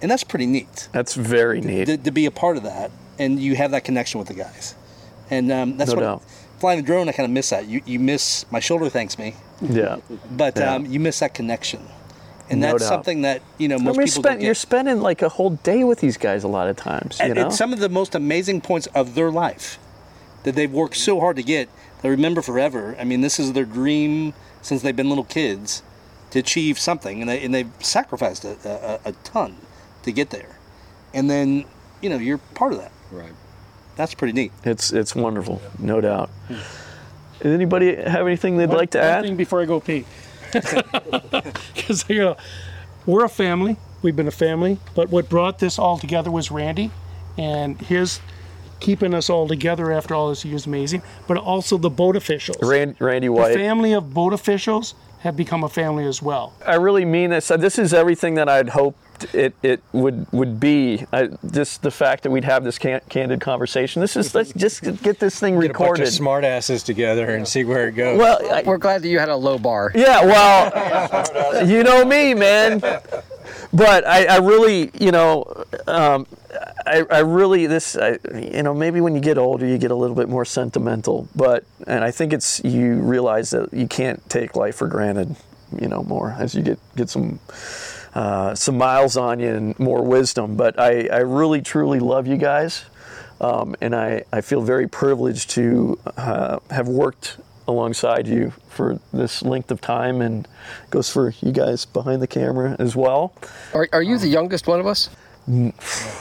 and that's pretty neat. That's very neat. To, to be a part of that, and you have that connection with the guys, and um, that's No what doubt. flying the drone. I kind of miss that. You you miss my shoulder thanks me, Yeah. but Yeah. um, you miss that connection, and No that's doubt. something that you know I most mean, people spend, don't you're spending like a whole day with these guys a lot of times. You And know, it's some of the most amazing points of their life that they've worked so hard to get. They remember forever. I mean, this is their dream since they've been little kids to achieve something, and they and they've sacrificed a, a, a ton to get there. And then you know you're part of that. Right. That's pretty neat. it's it's wonderful, no doubt. Does anybody have anything they'd One- like to one add? thing before I go pee, because you know, we're a family. We've been a family, but what brought this all together was Randy, and his keeping us all together after all this years is amazing. But also the boat officials. Rand, Randy White. the family of boat officials have become a family as well. I really mean this. This is everything that I'd hoped it, it would would be. I, just the fact that we'd have this can, candid conversation. This is let's just get this thing Get recorded. of smart asses together and see where it goes. Well, I- We're glad that you had a low bar. Yeah, well, you know me, man. But I, I really, you know, um, I, I really this, I, you know, maybe when you get older, you get a little bit more sentimental. But and I think it's you realize that you can't take life for granted, you know, more as you get get some. Uh, some miles on you and more wisdom, but I, I really truly love you guys, um, and I, I feel very privileged to uh, have worked alongside you for this length of time and goes for you guys behind the camera as well. Are, are you the youngest one of us?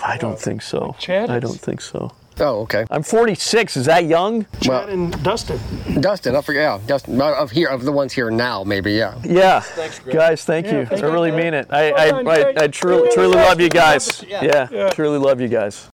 I don't think so. Chad I don't think so. Oh, okay. I'm 46. Is that young? Chad and Dustin. Dustin, I forget. Yeah, Dustin. not Of here, of the ones here now, maybe. Yeah. Yeah. Thanks, guys, thank Yeah, you. thanks, I really Greg. mean it. I, Well I, done, I, Greg. I truly, truly love you guys. Yeah. Yeah, Yeah. truly love you guys.